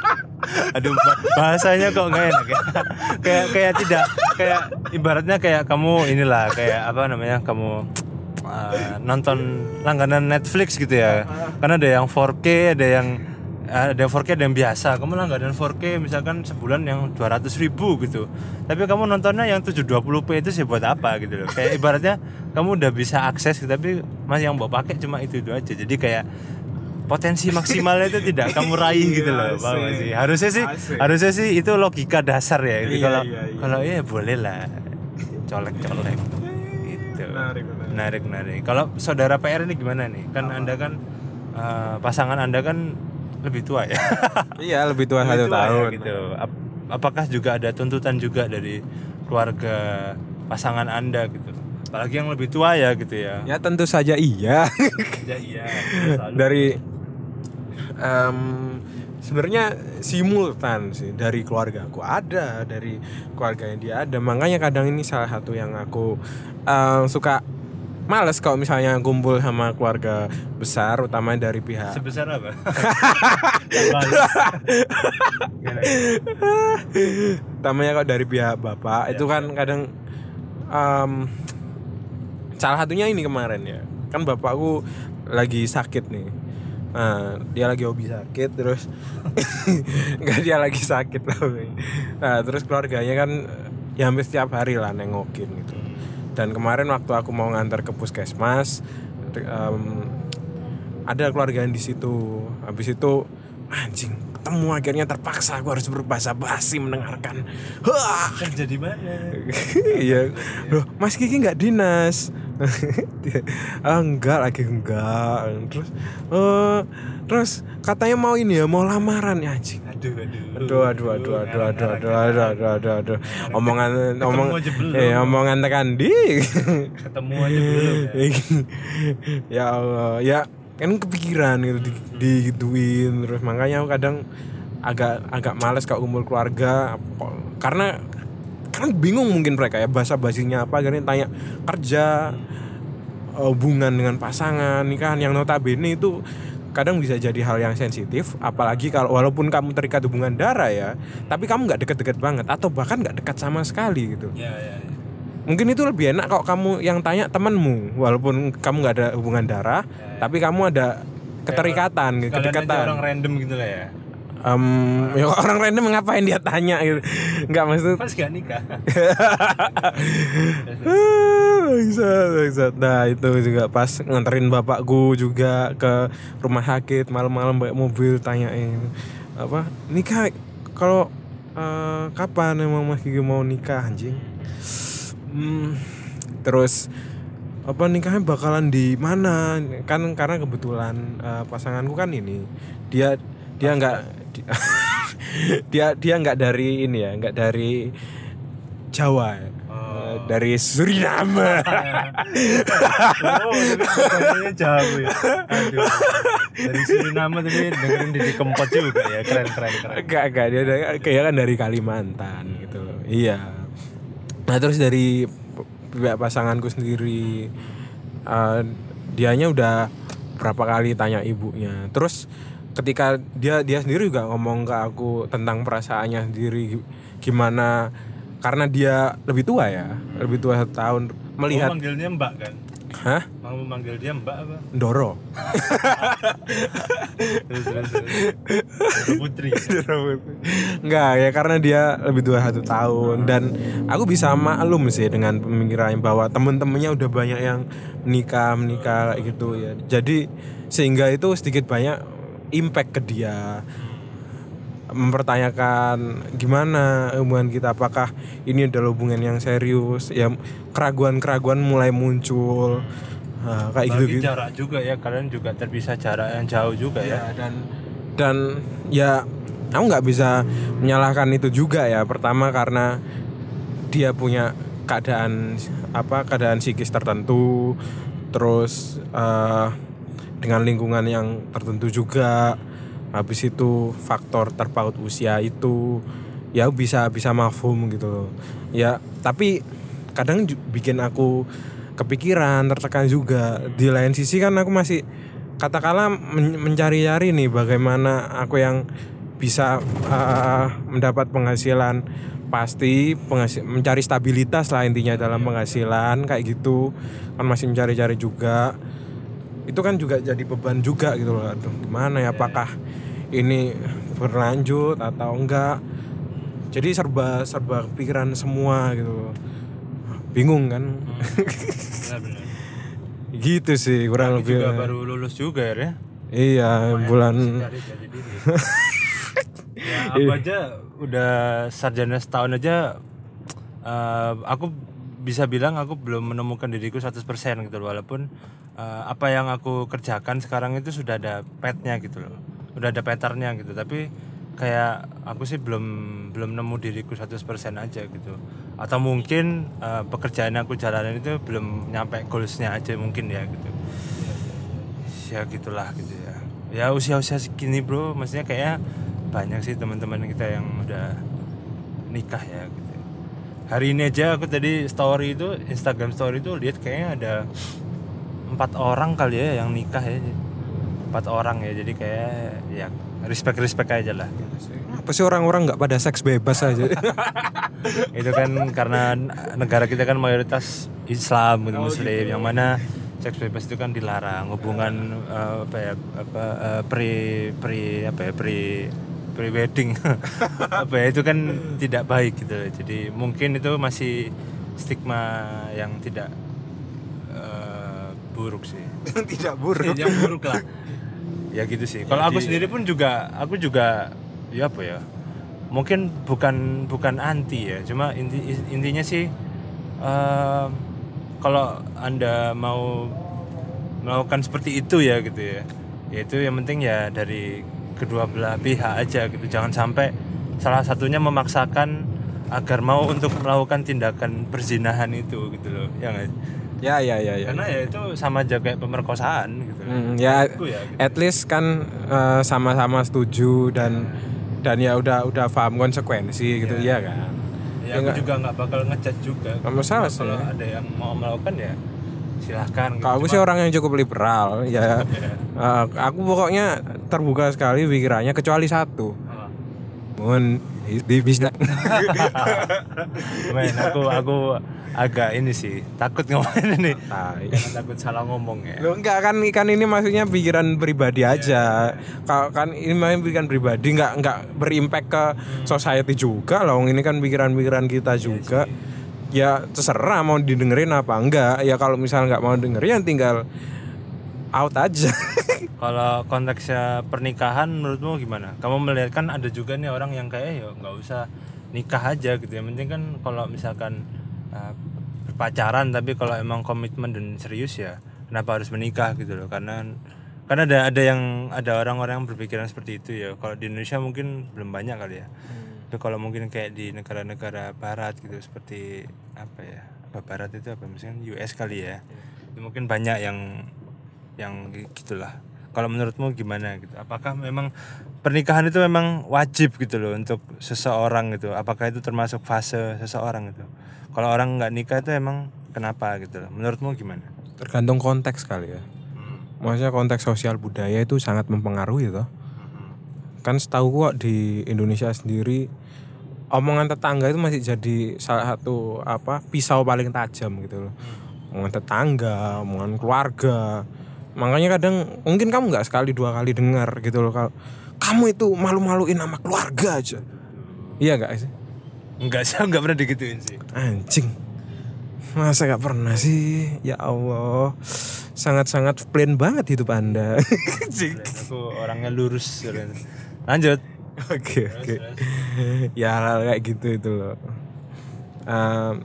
Aduh ba- bahasanya kok nggak enak ya. Kayak kayak tidak kayak ibaratnya kayak kamu inilah kayak apa namanya kamu uh, nonton langganan Netflix gitu ya. Karena ada yang 4K ada yang ada yang 4K ada yang biasa. Kamu langganan 4K misalkan sebulan yang 200 ribu gitu. Tapi kamu nontonnya yang 720p itu sih buat apa gitu loh. Kayak ibaratnya kamu udah bisa akses tapi masih yang bawa pakai cuma itu itu aja. Jadi kayak potensi maksimalnya itu tidak kamu raih gitu loh paham sih? Harusnya sih Asik. harusnya sih itu logika dasar ya. Gitu. Iya, kalau iya, iya. kalau iya boleh lah. Colek colek gitu. Menarik, menarik. menarik kalau saudara PR ini gimana nih? Kan anda kan eh, pasangan anda kan lebih tua ya Iya, lebih tua Lebih satu tua ya, tahun. gitu Ap- apakah juga ada tuntutan juga dari keluarga pasangan anda gitu apalagi yang lebih tua ya gitu ya Ya tentu saja iya. ya iya selalu. dari em, sebenarnya simultan sih dari keluarga aku ada dari keluarganya dia ada makanya kadang ini salah satu yang aku em, suka males kalau misalnya kumpul sama keluarga besar utama dari pihak sebesar apa? Utamanya kalau dari pihak bapak itu kan kadang em, salah satunya ini kemarin ya. Kan bapakku lagi sakit nih. Nah, dia lagi hobi sakit terus nggak dia lagi sakit nah terus keluarganya kan ya hampir setiap hari lah nengokin gitu dan kemarin waktu aku mau ngantar ke puskesmas em, ada keluarga yang di situ. Habis itu anjing ketemu akhirnya terpaksa aku harus berbahasa basi mendengarkan. Hah! kerja di mana iya. Loh mas Kiki nggak dinas ah, enggak lagi enggak terus eh terus katanya mau ini ya mau lamaran ya anjing aduh aduh aduh aduh aduh aduh aduh aduh aduh aduh omongan omong eh omongan tekan di ketemu aja belum ya. ya Allah ya kan kepikiran gitu di, digituin terus makanya aku kadang agak agak males kalau kumpul keluarga karena kan bingung mungkin mereka ya bahasa basinya apa akhirnya tanya kerja hubungan dengan pasangan nikahan yang notabene itu kadang bisa jadi hal yang sensitif apalagi kalau walaupun kamu terikat hubungan darah ya tapi kamu nggak deket-deket banget atau bahkan nggak dekat sama sekali gitu. Ya ya, ya. mungkin itu lebih enak kalau kamu yang tanya temanmu walaupun kamu nggak ada hubungan darah tapi kamu ada keterikatan Kalian aja kedekatan. orang random gitu lah ya Em, ya orang random ngapain dia tanya gitu? Nggak maksud pas gak nikah. Bangsat, bangsat. Nah itu juga pas nganterin bapakku juga ke rumah sakit malam-malam bawa mobil tanyain apa nikah? Kalau eh, kapan emang Mas Gigi mau nikah anjing? Hmm, terus apa nikahnya bakalan di mana? Kan karena kebetulan eh, pasanganku kan ini dia dia nggak dia dia nggak dari ini ya nggak dari Jawa ya. Eh, dari Suriname Oh, tapi jauh ya. Aduh. Dari Suriname tadi dengerin Didi Kempot juga ya. Keren keren keren. Enggak, enggak dia dari- kayak kan dari Kalimantan gitu loh. Iya. Nah, terus dari pihak pasanganku sendiri eh, dianya udah berapa kali tanya ibunya. Terus ketika dia dia sendiri juga ngomong ke aku tentang perasaannya sendiri gi- gimana karena dia lebih tua ya, lebih tua satu tahun Mau melihat manggilnya Mbak kan? hah Mau manggil dia Mbak apa? Ndoro Terus terus. terus. Putri. Enggak ya karena dia lebih tua satu tahun dan aku bisa maklum sih dengan pemikiran bahwa temen-temennya udah banyak yang menikah menikah kayak gitu ya jadi sehingga itu sedikit banyak impact ke dia mempertanyakan gimana hubungan kita apakah ini adalah hubungan yang serius ya keraguan-keraguan mulai muncul Nah, kayak gitu Bagi gitu jarak juga ya. Kalian juga terpisah jarak yang jauh juga ya. ya dan dan ya aku nggak bisa menyalahkan itu juga ya pertama karena dia punya keadaan apa keadaan psikis tertentu terus eh, dengan lingkungan yang tertentu juga. Habis itu faktor terpaut usia itu ya bisa bisa mafhum gitu loh. Ya tapi kadang bikin aku kepikiran tertekan juga. Di lain sisi kan aku masih katakanlah men- mencari-cari nih bagaimana aku yang bisa eh, mendapat penghasilan pasti penghasi- mencari stabilitas lah intinya dalam penghasilan kayak gitu. Kan masih mencari-cari juga itu kan juga jadi beban juga gitu loh Aduh, gimana ya apakah ini berlanjut atau enggak jadi serba serba pikiran semua gitu loh bingung kan Benar-benar. gitu sih kurang lebih Juga baru lulus juga ya. iya bulan jadi diri. ya aku aja udah sarjana setahun aja eh, aku bisa bilang aku belum menemukan diriku 100% gitu loh walaupun eh, apa yang aku kerjakan sekarang itu sudah ada petnya gitu loh. Udah ada patternnya gitu. Tapi kayak aku sih belum belum nemu diriku 100% aja gitu. Atau mungkin eh, pekerjaan aku jalanin itu belum nyampe goalsnya aja mungkin ya gitu. Ya gitulah gitu ya. Ya usia-usia segini bro. Maksudnya kayak banyak sih teman-teman kita yang udah nikah ya gitu. Hari ini aja aku tadi story itu Instagram story itu lihat kayaknya ada empat orang kali ya yang nikah ya. Empat orang ya jadi kayak ya respect respect aja lah. Apa sih orang-orang nggak pada seks bebas aja. Itu kan karena negara kita kan mayoritas Islam gitu Muslim. yang mana seks bebas itu kan dilarang. Hubungan eh, apa ya apa eh, pre pre apa ya pre pre wedding apa ya itu kan tidak baik gitu. Jadi mungkin itu masih stigma yang tidak buruk sih. Tidak buruk. Yang buruk lah. Ya gitu sih. Kalau aku sendiri pun juga aku juga ya apa ya mungkin bukan bukan anti ya. Cuma inti intinya sih eh, kalau anda mau melakukan seperti itu ya gitu ya ya itu yang penting ya dari kedua belah pihak aja gitu. Jangan sampai salah satunya memaksakan agar mau untuk melakukan tindakan perzinahan itu gitu loh. Ya nggak? Ya ya ya ya. Karena ya itu sama aja kayak pemerkosaan gitu. Hmm, ya ya gitu. at least kan eh, sama-sama setuju dan dan ya udah udah paham konsekuensi gitu ya. kan? Ya aku juga nggak bakal ngecat juga. Nggak masalah sih. kalau ada yang mau melakukan ya silahkan gitu. kalau aku sih orang yang cukup liberal ya. Eh, aku pokoknya terbuka sekali pikirannya kecuali satu. Mohon di Men, aku aku agak ini sih takut ngomongin ini Tai. Jangan takut salah ngomong ya Lo enggak kan kan ini maksudnya pikiran pribadi aja. Kalau kan ini main pikiran pribadi nggak nggak berimpact ke society juga loh. Ini kan pikiran-pikiran kita juga. Ya terserah mau didengerin apa enggak. Ya kalau misal nggak mau dengerin tinggal out aja. kalau konteksnya pernikahan menurutmu gimana kamu melihat kan ada juga nih orang yang kayak ya nggak usah nikah aja gitu yang penting kan kalau misalkan uh, berpacaran tapi kalau emang komitmen dan serius ya kenapa harus menikah gitu loh karena Karena ada ada yang ada orang-orang yang berpikiran seperti itu ya. Kalau di Indonesia mungkin belum banyak kali ya. Tapi kalau mungkin kayak di negara-negara barat gitu seperti apa ya? Apa barat itu apa misalnya US kali ya. Itu mungkin banyak yang yang gitulah. Kalau menurutmu gimana gitu? Apakah memang pernikahan itu memang wajib gitu loh untuk seseorang gitu? Apakah itu termasuk fase seseorang gitu? Kalau orang nggak nikah itu emang kenapa gitu loh? Menurutmu gimana? Tergantung konteks kali ya. Maksudnya konteks sosial budaya itu sangat mempengaruhi toh. Kan setahu kok di Indonesia sendiri omongan tetangga itu masih jadi salah satu apa pisau paling tajam gitu loh. Omongan tetangga, omongan keluarga. Makanya kadang mungkin kamu nggak sekali dua kali dengar gitu loh kalau kamu itu malu-maluin sama keluarga aja. Iya nggak sih? Enggak sih, nggak pernah digituin sih. Anjing. Masa gak pernah sih? Ya Allah. Sangat-sangat plain banget hidup Anda. Aku orangnya lurus. Lanjut. Oke, oke. Ya hal kayak gitu itu loh. Em,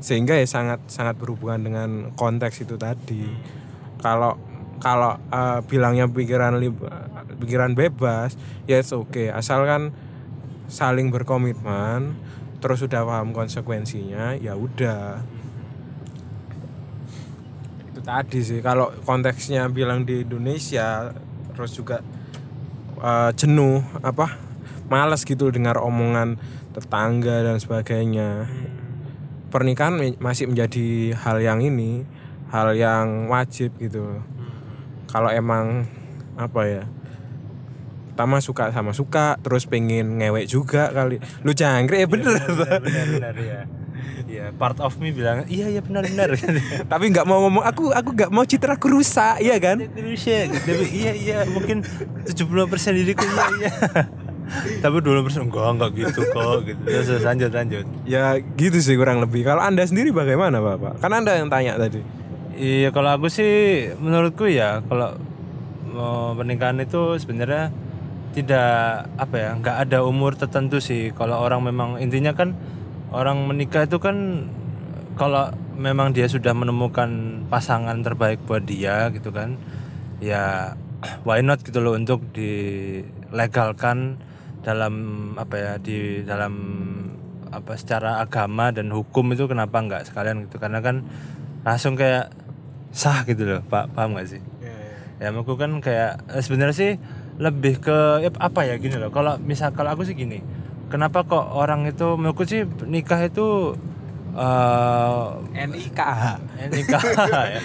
sehingga ya sangat sangat berhubungan dengan konteks itu tadi. Kalau kalau eh, bilangnya pikiran pikiran bebas, ya it's oke. Asalkan saling berkomitmen, terus sudah paham konsekuensinya, ya udah. Itu tadi sih. Kalau konteksnya bilang di Indonesia, terus juga eh, jenuh apa malas gitu dengar omongan tetangga dan sebagainya pernikahan me- masih menjadi hal yang ini hal yang wajib gitu kalau emang apa ya pertama suka sama suka terus pengen ngewek juga kali lu jangkrik ya bener Benar, benar ya. Iya, part of me bilang, iya iya benar benar. tapi nggak mau ngomong aku aku nggak mau citra aku rusak iya kan tapi iya iya mungkin 70% diriku iya iya. Tapi 20% enggak enggak gitu kok gitu. Terus terus, lanjut lanjut. ya gitu sih kurang lebih kalau anda sendiri bagaimana bapak kan anda yang tanya tadi Iya kalau aku sih menurutku ya kalau mau pernikahan itu sebenarnya tidak apa ya nggak ada umur tertentu sih. Kalau orang memang intinya kan orang menikah itu kan kalau memang dia sudah menemukan pasangan terbaik buat dia gitu kan ya why not gitu loh untuk dilegalkan dalam apa ya di dalam apa secara agama dan hukum itu kenapa nggak sekalian gitu. Karena kan langsung kayak sah gitu loh. Pak paham nggak sih? Ya menurutku kan kayak eh, sebenarnya sih lebih ke ya, apa ya gini loh. Kalau misal kalau aku sih gini kenapa kok orang itu menurutku sih nikah itu eh NIK nikah ya.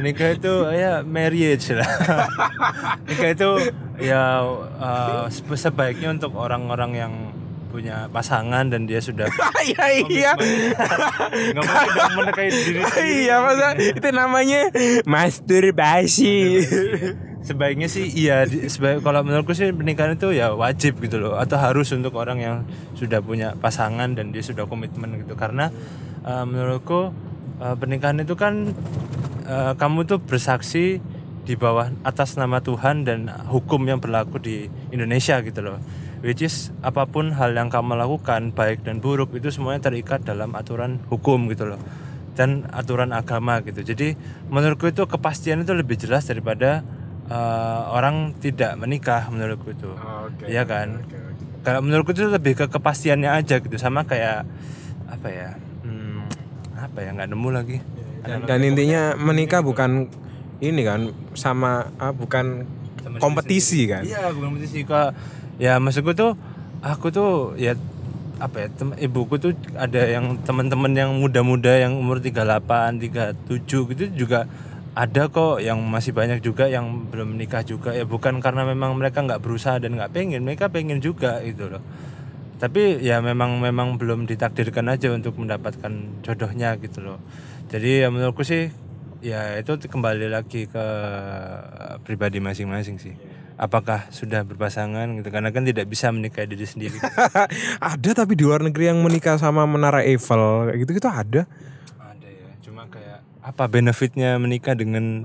nikah itu ya marriage lah. Nikah itu ya se- sebaiknya untuk orang-orang yang punya pasangan dan dia sudah iya iya. Nggak dong menikahi diri iya masa itu namanya masturbasi sebaiknya sih iya sebaik kalau menurutku sih pernikahan itu ya wajib gitu loh atau harus untuk orang yang sudah punya pasangan dan dia sudah komitmen gitu. Karena eh, menurutku eh, pernikahan itu kan eh, kamu tuh bersaksi di bawah atas nama Tuhan dan hukum yang berlaku di Indonesia gitu loh. Which is apa pun hal yang kamu lakukan baik dan buruk itu semuanya terikat dalam aturan hukum gitu loh dan aturan agama gitu. Jadi menurutku itu kepastian itu lebih jelas daripada eh, orang tidak menikah menurutku itu. Oke, Iya kan? Kalau menurutku itu lebih ke kepastiannya aja gitu. Sama kayak apa ya hmm, apa ya nggak nemu lagi. Dan, dan intinya menikah bukan ini kan sama ah, bukan Sama kompetisi kan? Iya, bukan kompetisi. Kok. Ya maksudku tuh aku tuh ya apa ya tem- ibuku tuh ada yang teman-teman yang muda-muda yang umur 38, 37 gitu juga ada kok yang masih banyak juga yang belum menikah juga. Ya bukan karena memang mereka nggak berusaha dan nggak pengen mereka pengen juga gitu loh. Tapi ya memang memang belum ditakdirkan aja untuk mendapatkan jodohnya gitu loh. Jadi ya menurutku sih ya itu kembali lagi ke pribadi masing-masing sih. Apakah sudah berpasangan gitu? Karena kan tidak bisa menikahi diri sendiri. Ada tapi di luar negeri yang menikah sama menara Eiffel gitu gitu ada apa benefitnya menikah dengan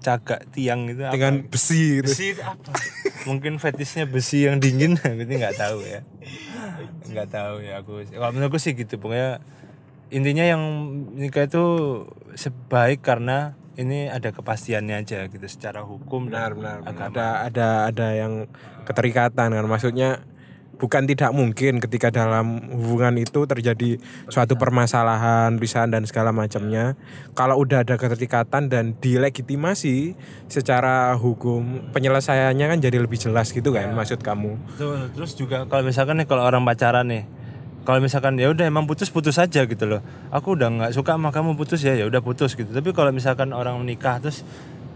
cagak tiang gitu apa? dengan besi gitu. besi itu apa mungkin fetishnya besi yang dingin gitu nggak tahu ya nggak tahu ya aku kalau menurutku sih gitu pokoknya intinya yang nikah itu sebaik karena ini ada kepastiannya aja gitu secara hukum benar dan benar, benar. agama. ada ada ada yang keterikatan kan maksudnya bukan tidak mungkin ketika dalam hubungan itu terjadi suatu permasalahan pisahan dan segala macamnya kalau udah ada keterikatan dan dilegitimasi secara hukum penyelesaiannya kan jadi lebih jelas gitu kan maksud kamu Betul. Terus juga kalau misalkan nih kalau orang pacaran nih, kalau misalkan ya udah emang putus putus aja gitu loh. Aku udah nggak suka sama kamu putus ya, ya udah putus gitu. Tapi kalau misalkan orang menikah terus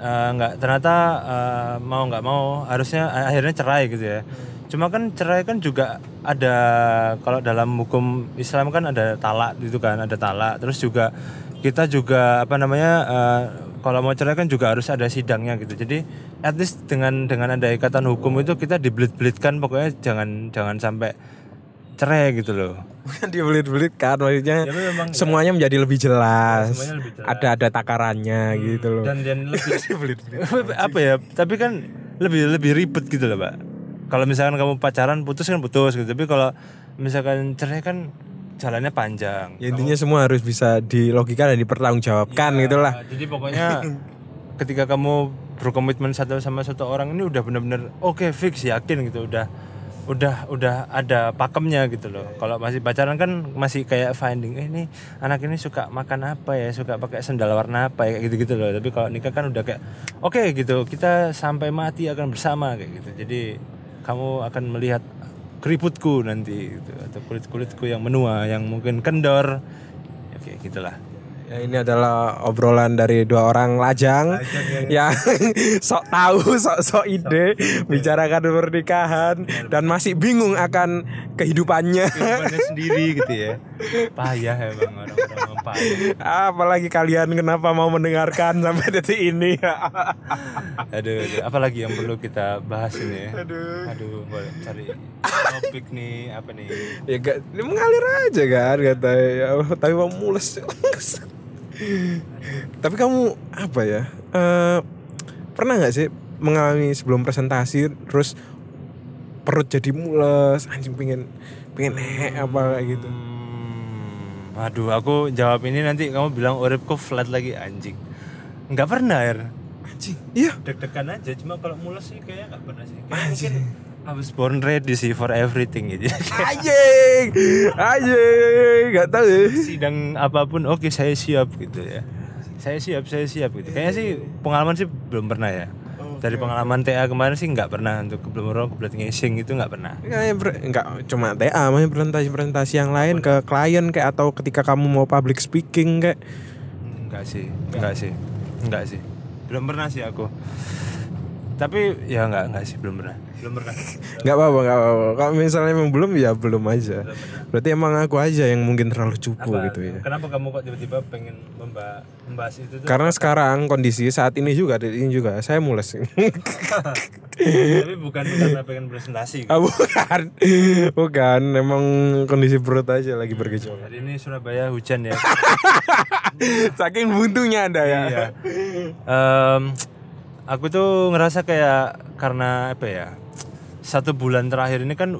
eh, nggak ternyata eh, mau nggak mau harusnya akhirnya cerai gitu ya. Cuma kan cerai kan juga ada kalau dalam hukum Islam kan ada talak gitu kan, ada talak. Terus juga kita juga apa namanya eh, kalau mau cerai kan juga harus ada sidangnya gitu. Jadi at least dengan dengan ada ikatan hukum itu kita dibelit-belitkan pokoknya jangan jangan sampai cerai gitu loh. bukan dibelit-belit kan maksudnya Ya, memang semuanya menjadi lebih jelas, semuanya lebih jelas. ada ada takarannya gitu loh Dan dan lebih apa ya? Tapi kan lebih lebih ribet gitu loh, Pak. Kalau misalkan kamu pacaran putus kan putus gitu. Tapi kalau misalkan cerai kan jalannya panjang. ya, intinya semua harus bisa dilogika dan dipertanggungjawabkan gitu lah Nah, jadi pokoknya ketika kamu berkomitmen satu sama satu orang ini udah bener-bener oke fix yakin gitu udah udah udah ada pakemnya gitu loh. Kalau masih pacaran kan masih kayak finding eh ini anak ini suka makan apa ya, suka pakai sendal warna apa ya kayak gitu-gitu loh. Tapi kalau nikah kan udah kayak oke gitu, kita sampai mati akan bersama kayak gitu. Jadi kamu akan melihat keriputku nanti gitu atau kulit-kulitku yang menua yang mungkin kendor. Ya, kayak gitulah. Ya, ini adalah obrolan dari dua orang lajang. Yang sok tahu, sok sok ide bicarakan pernikahan dan masih bingung akan kehidupannya. kehidupannya sendiri gitu ya. Payah emang orang-orang payah. Apalagi kalian kenapa mau mendengarkan sampai detik ini? aduh, aduh apalagi yang perlu kita bahas ini ya? Aduh. aduh boleh cari topik nih apa nih? Ya gak, mengalir aja kan kata ya tapi mau mules. Tapi kamu apa ya? eh, pernah nggak sih mengalami sebelum presentasi terus perut jadi mules, anjing pengen pengen eh apa kayak gitu. hmm, aduh aku jawab ini nanti kamu bilang uripku flat lagi anjing nggak pernah ya Anjing. Iya. deg-degan aja cuma kalau mules sih kayaknya nggak pernah sih Kayak mungkin I was born ready sih for everything gitu. Anjing. Anjing. Gak tahu ya. sidang apa pun oke saya siap gitu ya. Saya siap saya siap gitu. Kayaknya sih pengalaman sih belum pernah ya. Dari pengalaman TA kemarin sih nggak pernah. Untuk belum orang kebelet ngising itu nggak pernah. Ber- enggak cuma TA, maksudnya presentasi-presentasi yang lain ke klien kayak atau ketika kamu mau public speaking kayak. Nggak sih nggak sih. Nggak sih. Belum pernah sih aku. Tapi ya nggak nggak sih belum pernah belum pernah nggak apa-apa nggak apa-apa. Kalau misalnya emang belum ya belum aja. Berarti emang aku aja yang mungkin terlalu cupu Apa- gitu ya. kenapa kamu kok tiba-tiba pengen memba- membahas itu tuh Karena sekarang kondisi saat ini juga ini juga saya mules. tapi bukan karena pengen presentasi ah, bukan. Bukan, emang kondisi perut aja lagi bergejolak. hari ini Surabaya hujan ya Saking buntunya Anda ya. Iya. Em, aku tuh ngerasa kayak karena apa ya? Satu bulan terakhir ini kan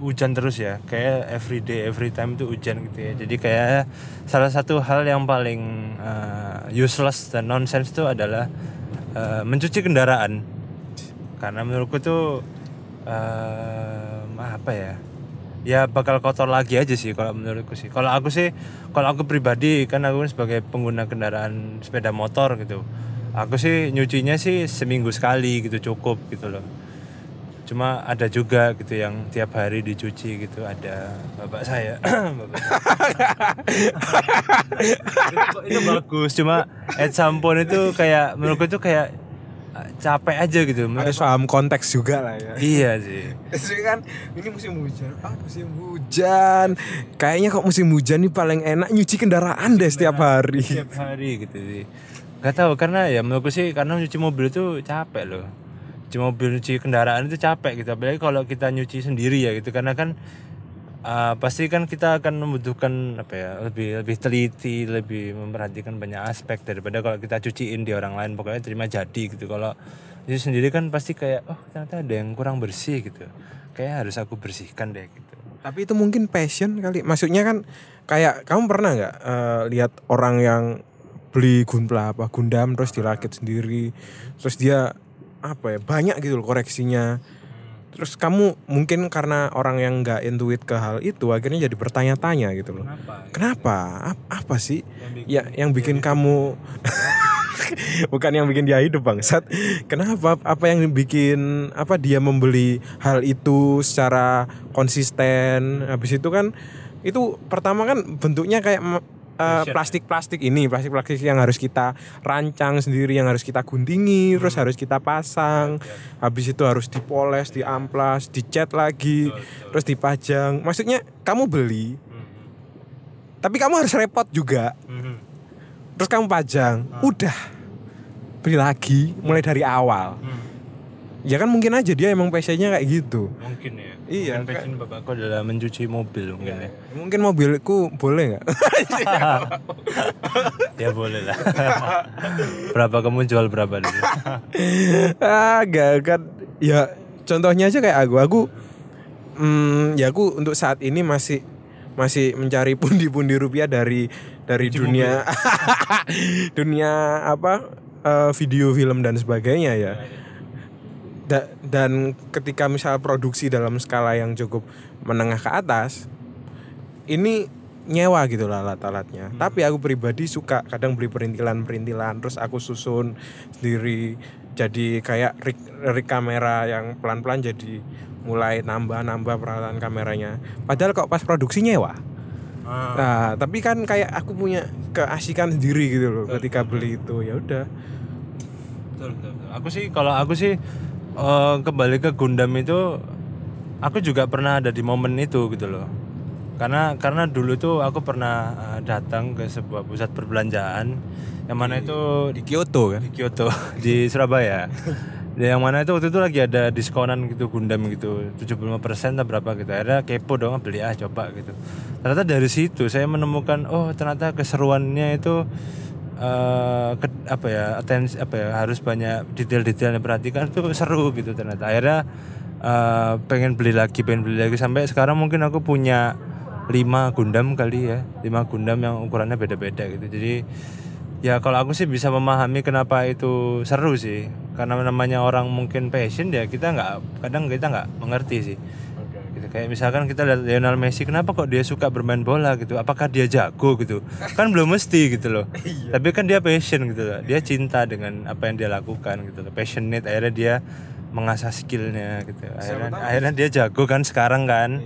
hujan terus ya. Kayak every day, every time itu hujan gitu ya. Jadi kayak salah satu hal yang paling eh, useless dan nonsense itu adalah eh, mencuci kendaraan. Karena menurutku tuh em, apa ya? ya bakal kotor lagi aja sih kalau menurutku sih. Kalau aku sih, kalau aku pribadi kan aku sebagai pengguna kendaraan sepeda motor gitu. Aku sih nyucinya sih seminggu sekali gitu cukup gitu loh. Cuma ada juga gitu yang tiap hari dicuci gitu ada bapak saya. bapak saya. itu, itu bagus cuma at some point itu kayak menurutku itu kayak eh, capek aja gitu. Harus paham konteks juga lah ya. Iya sih. Jadi kan ini musim hujan. Ah, musim hujan. Kayaknya kok musim hujan nih paling enak nyuci kendaraan deh setiap hari. setiap hari gitu sih Gak tahu karena ya menurutku sih karena nyuci mobil itu capek loh nyuci mobil nyuci kendaraan itu capek gitu. Apalagi kalau kita nyuci sendiri ya gitu. Karena kan uh, pasti kan kita akan membutuhkan apa ya lebih lebih teliti lebih memperhatikan banyak aspek daripada kalau kita cuciin di orang lain. Pokoknya terima jadi gitu. Kalau nyuci sendiri kan pasti kayak oh ternyata ada yang kurang bersih gitu. Kayak harus aku bersihkan deh gitu. Tapi itu mungkin passion kali. Maksudnya kan kayak kamu pernah nggak eh, lihat orang yang beli gunpla apa Gundam terus dirakit sendiri. Terus dia apa ya banyak gitu loh koreksinya. Terus kamu mungkin karena orang yang nggak intuit ke hal itu akhirnya jadi bertanya-tanya gitu loh. Kenapa? kenapa? Ap- apa sih? Yang bikin- ya yang bikin kamu bukan yang bikin dia hidup bangsat. Kenapa? Apa yang bikin apa dia membeli hal itu secara konsisten? Habis itu kan itu pertama kan bentuknya kayak eh, Fashion. plastik-plastik ini plastik-plastik yang harus kita rancang sendiri yang harus kita guntingi Hmm. terus harus kita pasang habis itu harus dipoles diamplas dicat lagi Betul, betul. terus dipajang maksudnya kamu beli Mhm. tapi kamu harus repot juga Mhm. terus kamu pajang udah beli lagi mulai dari awal Hmm. ya kan mungkin aja dia emang passionnya kayak gitu Mungkin ya. Iya, Mungkin passion bapakku adalah mencuci mobil mungkin ya. mungkin mobilku boleh nggak ya boleh lah. berapa kamu jual berapa dulu? ah gak kan ya contohnya aja kayak aku aku hmm, ya aku untuk saat ini masih masih mencari pundi-pundi rupiah dari dari Cuci dunia dunia apa eh, video film dan sebagainya ya Da- dan ketika misal produksi dalam skala yang cukup menengah ke atas ini nyewa gitu lah alat-alatnya. Tapi aku pribadi suka kadang beli perintilan-perintilan terus aku susun sendiri. Jadi kayak rig, rig kamera yang pelan-pelan jadi mulai nambah-nambah peralatan kameranya. Padahal kok pas produksi nyewa. Ah, nah tapi kan kayak aku punya keasikan sendiri gitu loh ketika beli itu ya udah. Betul, betul, betul. Aku sih kalau aku sih eh, kembali ke Gundam itu aku juga pernah ada di momen itu gitu loh. Karena karena dulu tuh aku pernah eh, datang ke sebuah pusat perbelanjaan. Yang mana itu di Kyoto kan? Di Kyoto di Surabaya. Ya, yang mana itu waktu itu lagi ada diskonan gitu Gundam gitu. 75% atau berapa gitu. Akhirnya kepo dong beli ah coba gitu. Ternyata dari situ saya menemukan oh ternyata keseruannya itu eh ke- apa ya atensi apa ya harus banyak detail-detail yang perhatikan tuh seru gitu ternyata. Akhirnya eh, pengen beli lagi pengen beli lagi. Sampai sekarang mungkin aku punya 5 Gundam kali ya. 5 Gundam yang ukurannya beda-beda gitu. Jadi ya kalau aku sih bisa memahami kenapa itu seru sih. Karena namanya orang mungkin passion ya kita nggak kadang kita nggak mengerti sih kayak misalkan kita lihat Lionel Messi kenapa kok dia suka bermain bola gitu? Apakah dia jago gitu? Kan belum mesti gitu loh. Tapi kan dia passion gitu loh. Dia cinta dengan apa yang dia lakukan gitu loh. Passionate akhirnya dia mengasah skillnya gitu. Akhirnya akhirnya dia jago kan sekarang kan.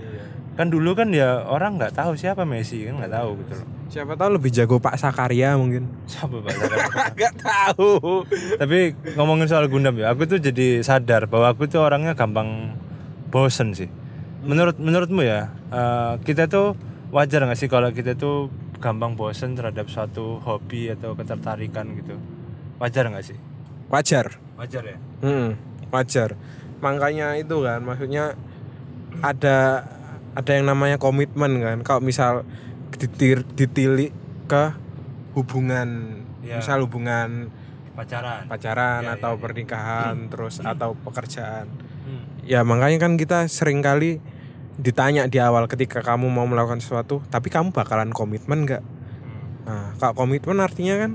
Kan dulu kan ya orang nggak tahu siapa Messi kan nggak tahu gitu loh. Siapa tahu lebih jago Pak Sakaria mungkin. Siapa Pak Zakaria? nggak tahu. Tapi ngomongin soal Gundam ya, aku tuh jadi sadar bahwa aku tuh orangnya gampang bosen sih. Menurut menurutmu ya, eh, kita tuh wajar nggak sih kalau kita tuh gampang bosen terhadap suatu hobi atau ketertarikan gitu? Wajar nggak sih? wajar Wajar ya. Hmm, wajar. Makanya itu kan, maksudnya ada ada yang namanya komitmen kan. Kalau misal ditir, ditilik ke hubungan, Ya. misal hubungan Pacaran. pacaran Ya, atau ya, ya. pernikahan, terus atau pekerjaan. Hmm. Ya makanya kan kita sering kali ditanya di awal ketika kamu mau melakukan sesuatu, tapi kamu bakalan komitmen nggak? Hmm. Nah, kalau komitmen artinya kan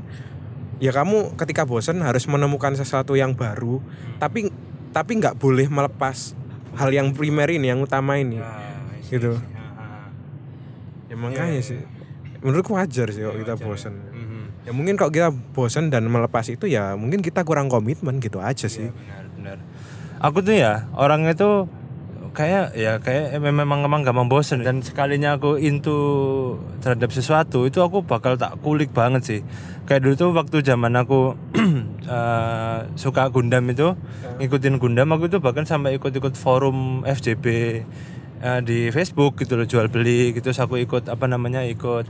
ya kamu ketika bosan harus menemukan sesuatu yang baru, tapi tapi nggak boleh melepas hal yang primer ini, yang utama ini. See, Gitu. Ah, ah. Ya makanya sih. Menurutku wajar sih kalau kita wajar ya. bosan. Mhm. Ya mungkin kalau kita bosan dan melepas itu ya mungkin kita kurang komitmen gitu aja sih. Iya, benar benar aku tuh ya orangnya tuh kayak ya kayak em- memang memang gampang bosen. Dan sekalinya aku into terhadap sesuatu itu aku bakal tak kulik banget sih. Kayak dulu tuh waktu zaman aku eh, suka Gundam itu ngikutin Gundam aku tuh bahkan sampai ikut-ikut forum FJB eh, di Facebook gitu loh jual beli gitu. Terus aku ikut apa namanya ikut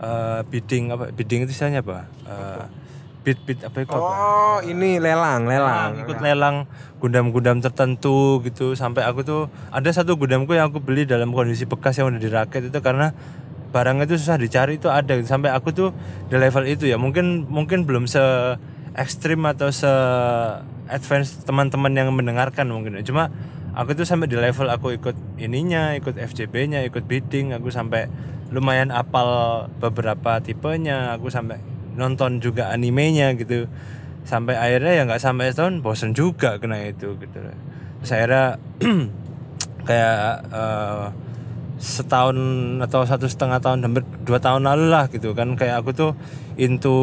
eh, bidding apa bidding itu istilahnya apa? Eh, bid bid apa itu apa? Oh, ini lelang, lelang. Lelang, ikut lelang gundam-gundam tertentu gitu sampai aku tuh ada satu gundamku yang aku beli dalam kondisi bekas yang udah dirakit itu karena barangnya itu susah dicari itu ada gitu. sampai aku tuh di level itu ya mungkin mungkin belum se ekstrim atau se advance teman-teman yang mendengarkan mungkin ya. cuma aku tuh sampai di level aku ikut ininya ikut FJB-nya ikut bidding aku sampai lumayan apal beberapa tipenya aku sampai nonton juga animenya gitu. Sampai akhirnya ya nggak sampai setahun bosen juga kena itu gitu. Terus akhirnya kayak eh, setahun atau satu setengah tahun hampir dua tahun lalu lah gitu kan. Kayak aku tuh into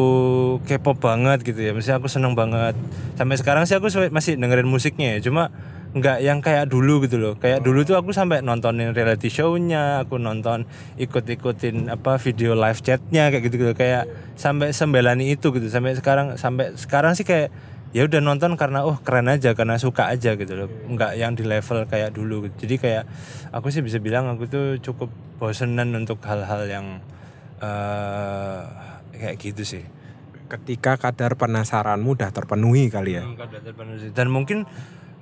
K-pop banget gitu ya. Maksudnya aku seneng banget. Sampai sekarang sih aku masih dengerin musiknya ya. Cuma nggak yang kayak dulu gitu loh kayak dulu tuh aku sampai nontonin reality show-nya aku nonton ikut-ikutin apa video live chatnya kayak gitu gitu kayak sampai sembelani itu gitu sampai sekarang sampai sekarang sih kayak ya udah nonton karena oh keren aja karena suka aja gitu loh nggak yang di level kayak dulu gitu. jadi kayak aku sih bisa bilang aku tuh cukup bosenan untuk hal-hal yang eh kayak gitu sih Ketika kadar penasaranmu udah terpenuhi kali ya. Terpenuhi sih. dan mungkin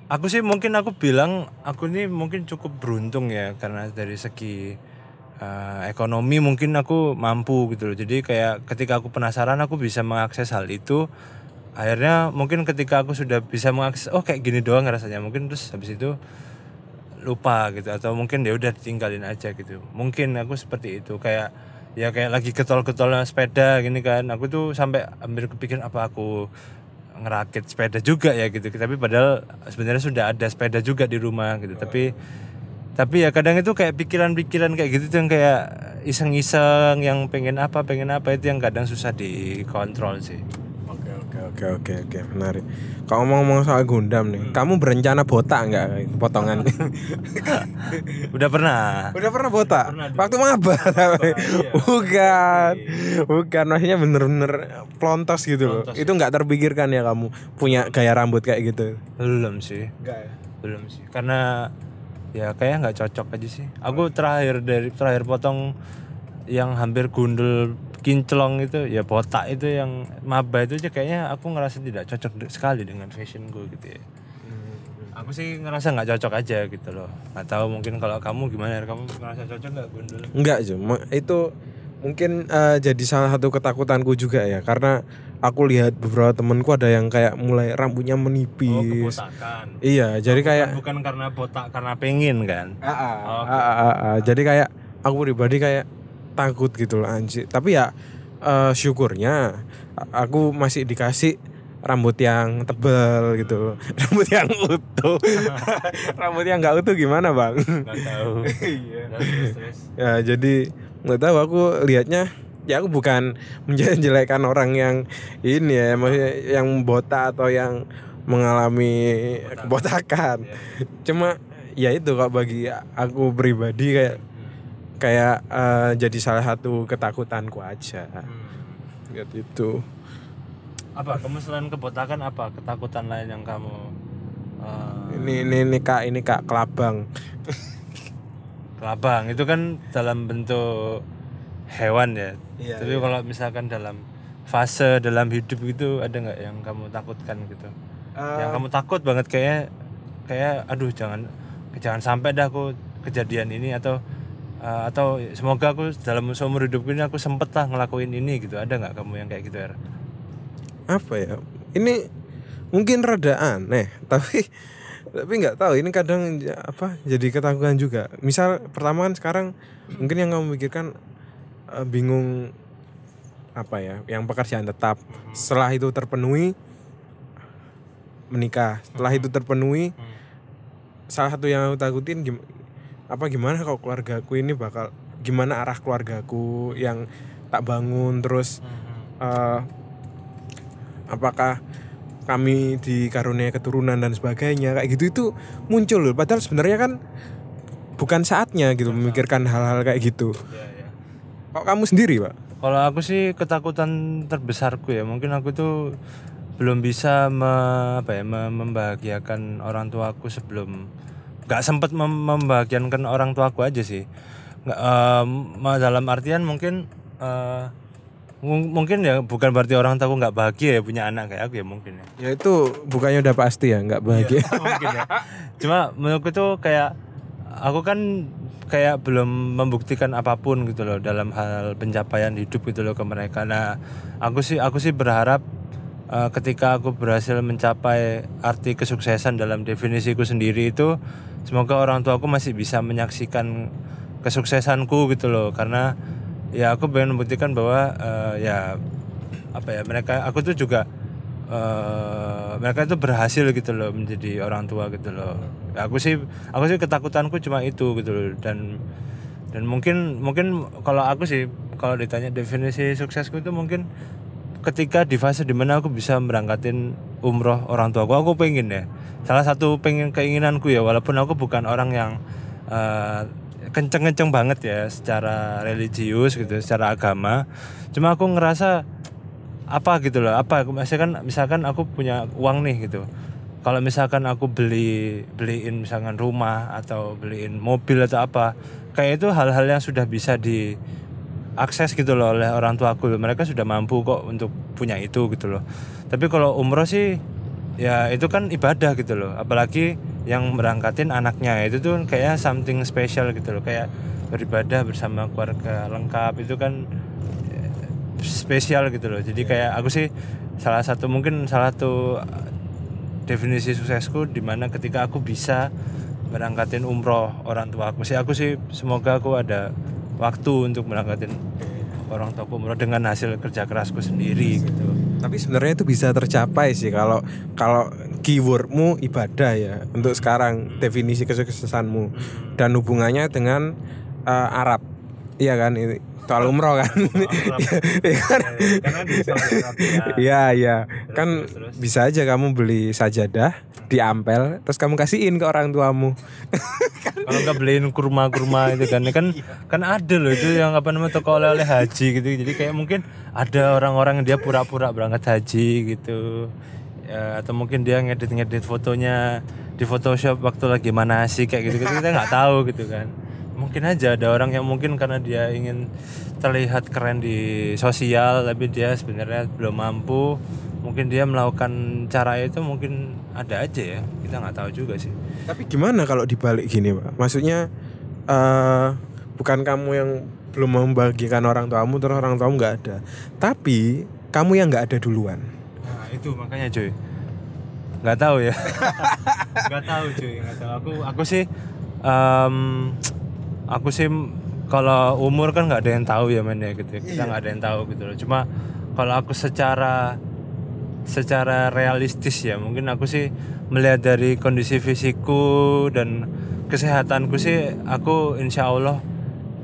aku sih mungkin aku bilang aku ini mungkin cukup beruntung ya karena dari segi eh, ekonomi mungkin aku mampu gitu loh. Jadi kayak ketika aku penasaran aku bisa mengakses hal itu. Akhirnya mungkin ketika aku sudah bisa mengakses oh kayak gini doang rasanya. Mungkin terus habis itu lupa gitu atau mungkin ya udah tinggalin aja gitu. Mungkin aku seperti itu. Kayak ya kayak lagi getol-getolnya sepeda gini kan. Aku tuh sampai hampir kepikiran apa aku ngerakit sepeda juga ya gitu. Tapi padahal sebenarnya sudah ada sepeda juga di rumah gitu. Tapi tapi ya kadang itu kayak pikiran-pikiran kayak gitu tuh yang kayak iseng-iseng yang pengen apa pengen apa itu yang kadang susah dikontrol sih Oke oke oke menarik. Kalau ngomong-ngomong soal Gundam nih, kamu berencana botak nggak potongan? udah pernah Udah pernah botak? Pernah. Waktu tapi iya. bukan, bukan maksudnya bener-bener plontos gitu loh. Plontos, Itu nggak terpikirkan ya kamu punya gaya rambut kayak gitu? belum sih Enggak ya. belum sih karena ya kayak nggak cocok aja sih aku terakhir dari terakhir potong yang hampir gundul kinclong itu ya botak itu yang maba itu aja kayaknya aku ngerasa tidak cocok sekali dengan fashionku gitu ya. Aku sih ngerasa nggak cocok aja gitu loh. Nggak tahu mungkin kalau kamu gimana kamu ngerasa cocok nggak gundul Enggak cuma itu mungkin eh, jadi salah satu ketakutanku juga ya. Karena aku lihat beberapa temenku ada yang kayak mulai rambutnya oh menipis. kebotakan. Iya, jadi kayak bukan karena botak karena pengen kan? Ah, ah, Oh, ah, ah, ah. jadi kayak aku pribadi kayak takut gitu loh anjir. Tapi ya eh, syukurnya aku masih dikasih rambut yang tebal gitu loh. Rambut yang utuh. rambut yang nggak utuh gimana, Bang? nggak tahu Iya. Ya jadi nggak tahu aku lihatnya ya aku bukan menjelekkan orang yang ini ya maksudnya yang botak atau yang mengalami kebotakan cuma ya itu kok bagi aku pribadi kayak kayak eh, jadi salah satu ketakutanku aja. Hmm. gitu. Itu apa kamu selain kebotakan apa ketakutan lain yang kamu eh, ini ini ini kak ini kak kelabang. Kelabang itu kan dalam bentuk hewan ya? Iya, tapi kalau misalkan dalam fase dalam hidup itu ada nggak yang kamu takutkan gitu? Yang kamu takut banget kayak kayak aduh jangan jangan sampai dah aku kejadian ini atau eh, atau semoga aku dalam seumur hidupku ini aku sempet lah ngelakuin ini gitu. Ada nggak kamu yang kayak gitu ya apa ya? Ini mungkin rada aneh tapi tapi nggak tahu. Ini kadang apa jadi ketakutan juga. Misal pertama kan sekarang mungkin yang kamu pikirkan eh, bingung apa ya yang pekerjaan tetap. Setelah itu terpenuhi menikah. Setelah itu terpenuhi salah satu yang aku takutin gim- apa gimana kalau keluargaku ini bakal gimana arah keluargaku yang tak bangun terus eh, apakah kami dikaruniai keturunan dan sebagainya kayak gitu itu muncul loh. Padahal sebenarnya kan bukan saatnya gitu memikirkan hal-hal kayak gitu. Ya, ya. kok kamu sendiri pak? Kalau aku sih ketakutan terbesarku ya mungkin aku tuh belum bisa me- apa ya me- membahagiakan orang tuaku sebelum nggak sempat mem- membahagiakan orang tuaku aja sih nggak ma- dalam artian mungkin mung- mungkin ya bukan berarti orang tuaku nggak bahagia ya punya anak kayak aku ya mungkin ya ya itu bukannya udah pasti ya nggak bahagia mungkin ya. Cuma menurutku tuh kayak aku kan kayak belum membuktikan apa pun gitu loh dalam hal pencapaian hidup gitu loh ke mereka. Nah, aku sih aku sih berharap eh, ketika aku berhasil mencapai arti kesuksesan dalam definisiku sendiri itu semoga orang tua aku masih bisa menyaksikan kesuksesanku gitu loh. Karena ya aku pengen membuktikan bahwa eh, ya apa ya mereka aku tuh juga eh, mereka itu berhasil gitu loh menjadi orang tua gitu loh. Aku sih aku sih ketakutanku cuma itu gitu loh. Dan dan mungkin mungkin kalau aku sih kalau ditanya definisi suksesku itu mungkin ketika di fase di mana aku bisa berangkatin umroh orang tua aku aku pengen ya. Salah satu pengen keinginanku ya walaupun aku bukan orang yang eh, kenceng-kenceng banget ya secara religius gitu secara agama. Cuma aku ngerasa apa gitu loh apa misalkan misalkan aku punya uang nih gitu. Kalau misalkan aku beli beliin misalkan rumah atau beliin mobil atau apa kayak itu hal-hal yang sudah bisa di akses gitu loh oleh orang tua aku mereka sudah mampu kok untuk punya itu gitu loh. Tapi kalau umroh sih ya itu kan ibadah gitu loh. Apalagi yang berangkatin anaknya. Itu tuh kayak something special gitu loh. Kayak beribadah bersama keluarga lengkap. Itu kan eh, spesial gitu loh. Jadi kayak aku sih salah satu mungkin salah satu definisi suksesku di mana ketika aku bisa berangkatin umroh orang tua aku sih aku sih semoga aku ada waktu untuk berangkatin orang tua umroh dengan hasil kerja kerasku sendiri. Gitu. Tapi sebenarnya itu bisa tercapai sih kalau kalau keywordmu ibadah ya untuk sekarang definisi kesuksesanmu. Dan hubungannya dengan eh, Arab. Iya kan? Ini soal umroh kan. Iya kan? di Saudi Arabia Iya iya kan terus, terus. bisa aja kamu beli sajadah diampel terus kamu kasihin ke orang tuamu. kalau nggak beliin kurma-kurma itu kan kan kan ada loh itu yang apa namanya toko oleh-oleh haji gitu jadi kayak mungkin ada orang-orang yang dia pura-pura berangkat haji gitu ya, atau mungkin dia ngedit-ngedit fotonya di Photoshop waktu lagi mana sih kayak gitu, gitu kita nggak tahu gitu kan mungkin aja ada orang yang mungkin karena dia ingin terlihat keren di sosial tapi dia sebenarnya belum mampu. Mungkin dia melakukan cara itu mungkin ada aja ya. Kita nggak tahu juga sih. Tapi gimana kalau dibalik gini pak? Maksudnya eh bukan kamu yang belum membagikan orang tuamu terus orang tuamu nggak ada, tapi kamu yang nggak ada duluan. Nah itu makanya cuy nggak tahu ya. Nggak tahu cuy nggak tahu. Aku aku sih em, aku sih kalau umur kan nggak ada yang tahu ya men ya gitu ya. kita nggak ada yang tahu gitu loh. Cuma kalau aku secara secara realistis ya mungkin aku sih melihat dari kondisi fisikku dan kesehatanku sih aku insya Allah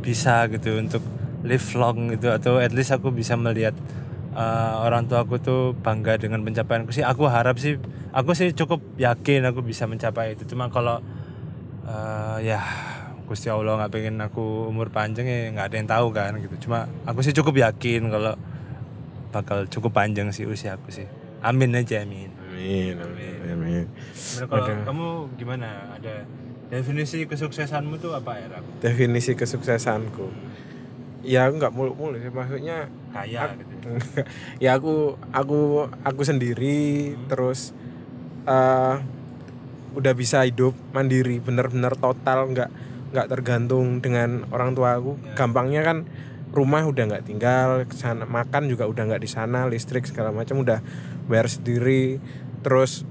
bisa gitu untuk live long gitu. Atau at least aku bisa melihat uh, orang tua aku tuh bangga dengan pencapaianku sih. Aku harap sih aku sih cukup yakin aku bisa mencapai itu. Cuma kalau uh, ya Gusti Allah nggak pengen aku umur panjang ya nggak ada yang tahu kan gitu. Cuma aku sih cukup yakin kalau bakal cukup panjang sih usia aku sih. Amin aja amin. Amin, amin, amin. Nah, kalau kamu gimana? Ada definisi kesuksesanmu tuh apa ya Rak? Definisi kesuksesanku. Ya aku nggak muluk-muluk sih maksudnya kaya gitu. Ya aku aku aku sendiri terus eh udah bisa hidup mandiri bener-bener total nggak nggak tergantung dengan orang tua aku. Gampangnya kan rumah udah nggak tinggal ke sana makan juga udah nggak di sana listrik segala macam udah bayar sendiri. Terus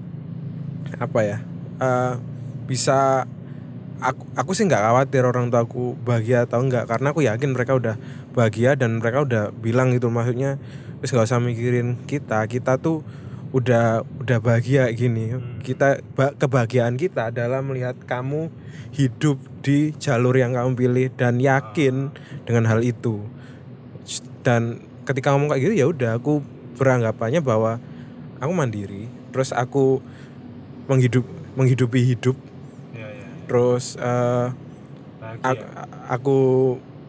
apa ya eh, bisa aku aku sih nggak khawatir orang tua aku bahagia atau enggak karena aku yakin mereka udah bahagia dan mereka udah bilang gitu. Maksudnya wis nggak usah mikirin kita. Kita tuh udah udah bahagia gini. Kita ba- kebahagiaan kita adalah melihat kamu hidup di jalur yang kamu pilih dan yakin dengan hal itu. Dan ketika ngomong kayak gitu ya udah aku beranggapannya bahwa aku mandiri terus aku menghidup menghidupi hidup. Ya ya terus eh, bahagia. aku, aku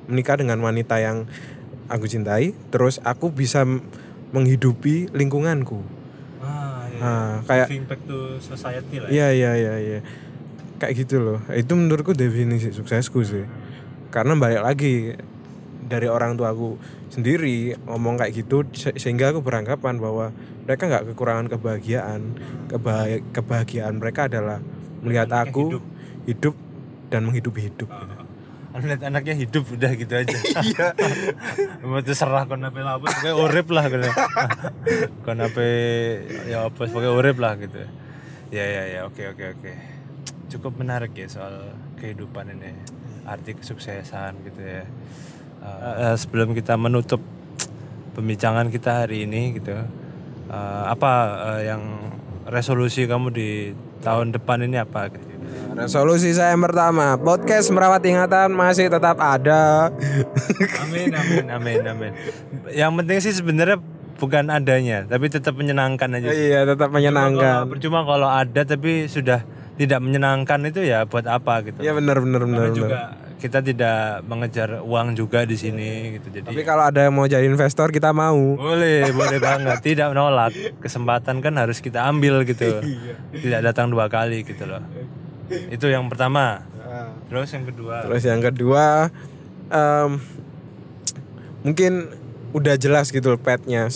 menikah dengan wanita yang aku cintai terus aku bisa menghidupi lingkunganku ah, ya, Ah, kayak- giving back to society lah Iya ya. iya iya iya kayak gitu loh itu menurutku definisi suksesku sih karena balik lagi dari orang tua aku sendiri ngomong kayak gitu se- sehingga aku beranggapan bahwa mereka nggak kekurangan kebahagiaan Kebah- kebahagiaan mereka adalah melihat aku hidup. hidup. dan menghidupi hidup Ah, lihat anaknya hidup udah gitu aja iya mau terserah kon apa pokoknya urip lah gitu kon apa ya apa pokoknya urip lah gitu ya ya ya oke oke oke cukup menarik ya soal kehidupan ini arti kesuksesan gitu ya eh, sebelum kita menutup pembincangan kita hari ini gitu. Eh, apa eh, yang resolusi kamu di tahun depan ini apa? Gitu. Resolusi saya yang pertama, podcast merawat ingatan masih tetap ada. Amin amin amin amin. Yang penting sih sebenarnya bukan adanya, tapi tetap menyenangkan aja. iya, tetap menyenangkan. percuma kalau ada tapi sudah tidak menyenangkan itu ya buat apa gitu. Iya benar benar benar. Karena juga kita tidak mengejar uang juga di sini gitu. Jadi Tapi kalau ada yang mau jadi investor kita mau. boleh, boleh banget. Tidak menolak. Kesempatan kan harus kita ambil gitu. Tidak datang dua kali gitu loh. Itu yang pertama. Terus yang kedua. Terus yang kedua em, mungkin udah jelas gitu loh petnya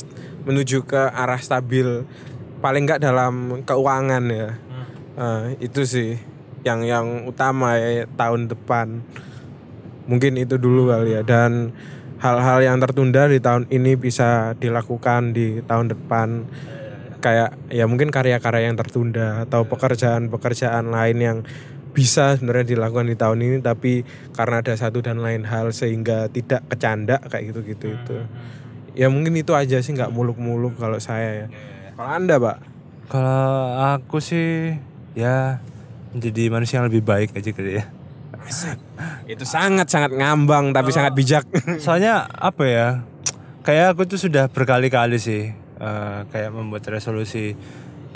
menuju ke arah stabil paling nggak dalam keuangan ya. Eh, itu sih yang yang utama ya tahun depan. Mungkin itu dulu kali ya dan hal-hal yang tertunda di tahun ini bisa dilakukan di tahun depan kayak ya mungkin karya-karya yang tertunda atau pekerjaan-pekerjaan lain yang bisa sebenarnya dilakukan di tahun ini tapi karena ada satu dan lain hal sehingga tidak kecanda kayak gitu-gitu itu. Ya mungkin itu aja sih nggak muluk-muluk kalau saya ya. Kalau Anda, Pak? Kalau aku sih ya menjadi manusia yang lebih baik aja kali ya. Itu sangat-sangat ngambang tapi sangat bijak. Soalnya apa ya? Kayak aku tuh sudah berkali-kali sih eh, kayak membuat resolusi.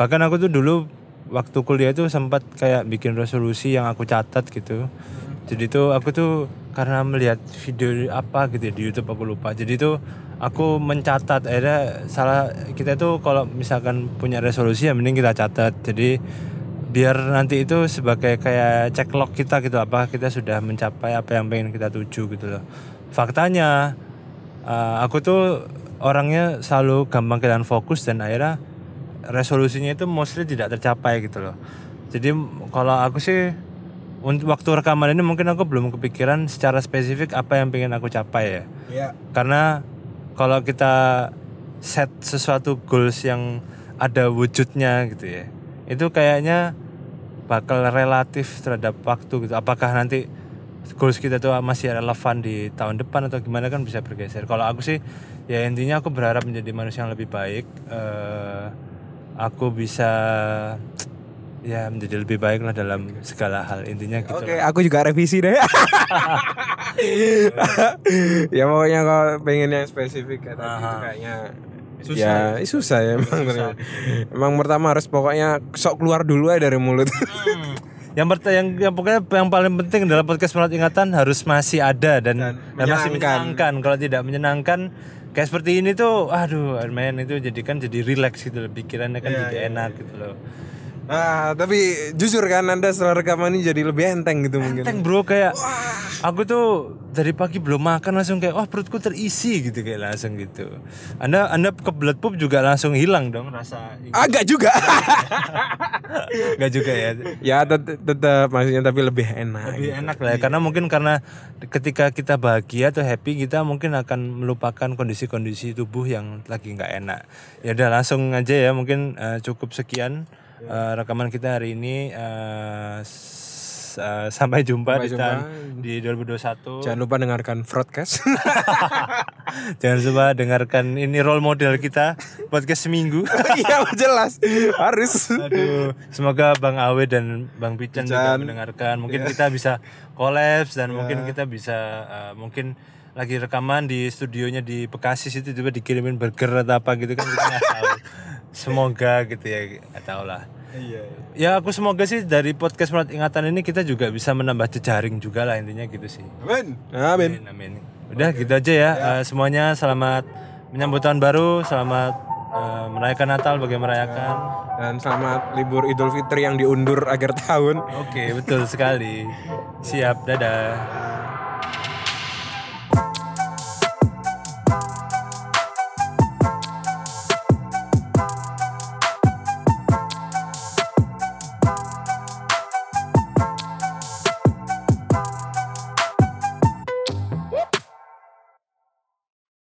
Bahkan aku tuh dulu waktu kuliah tuh sempat kayak bikin resolusi yang aku catat gitu. Jadi tuh aku tuh karena melihat video apa gitu ya di YouTube aku lupa. Jadi tuh aku mencatat akhirnya salah kita tuh kalau misalkan punya resolusi ya mending kita catat. Jadi biar nanti itu sebagai kayak cek log kita gitu apa kita sudah mencapai apa yang pengen kita tuju gitu loh faktanya eh, aku tuh orangnya selalu gampang kehilangan fokus dan akhirnya resolusinya itu mostly tidak tercapai gitu loh. Jadi kalau aku sih untuk waktu rekaman ini mungkin aku belum kepikiran secara spesifik apa yang pengen aku capai ya. Iya. karena kalau kita set sesuatu goals yang ada wujudnya gitu ya itu kayaknya bakal relatif terhadap waktu gitu. Apakah nanti goals kita tuh masih relevan di tahun depan atau gimana kan bisa bergeser. Kalau aku sih ya intinya aku berharap menjadi manusia yang lebih baik Eh, aku bisa ya menjadi lebih baik lah dalam segala hal intinya gitu Oke, aku juga revisi deh. ya pokoknya kalau pengen yang spesifik kayak tadi itu kayaknya Susah ya susah ya emang ternyata. emang pertama harus pokoknya sok keluar dulu aja dari mulut Hmm. Yang pertama yang, yang pokoknya yang paling penting dalam podcast merawat ingatan harus masih ada dan, dan, masih menyenangkan. menyenangkan. Kalau tidak menyenangkan kayak seperti ini tuh, aduh, main itu jadi kan jadi relax gitu loh, pikirannya kan jadi enak gitu loh. Ah tapi jujur kan anda setelah rekaman ini jadi lebih enteng gitu mungkin. Enteng bro kayak aku tuh dari pagi belum makan langsung kayak wah perutku terisi gitu kayak langsung gitu. Anda anda kebelet pup juga langsung hilang dong rasa agak juga. Enggak juga ya. ya tet- tetap maksudnya tapi lebih enak lebih enak lah ya karena mungkin karena ketika kita bahagia atau happy kita mungkin akan melupakan kondisi-kondisi tubuh yang lagi nggak enak. Ya udah langsung aja ya mungkin eh, cukup sekian eh, rekaman kita hari ini eh, s- eh, sampai jumpa di tahun di 2021 jangan lupa dengarkan broadcast. Jangan lupa dengarkan ini role model kita podcast seminggu. Iya jelas. Harus. Aduh, semoga Bang Awe dan Bang Pican juga mendengarkan. Mungkin kita bisa collabs dan mungkin kita bisa uh, mungkin lagi rekaman di studionya di Bekasi situ tiba dikirimin burger atau apa gitu kan kita nggak tahu. Semoga gitu ya, tahu lah. iya Ya aku semoga sih dari podcast Merawat Ingatan ini kita juga bisa menambah jejaring juga lah intinya gitu sih. amin amin Amin, amin. Udah gitu aja ya. Uh, semuanya selamat menyambut tahun baru, selamat uh, merayakan Natal bagi yang merayakan. dan selamat libur Idul Fitri yang diundur akhir tahun Oke, betul sekali. Siap, dadah.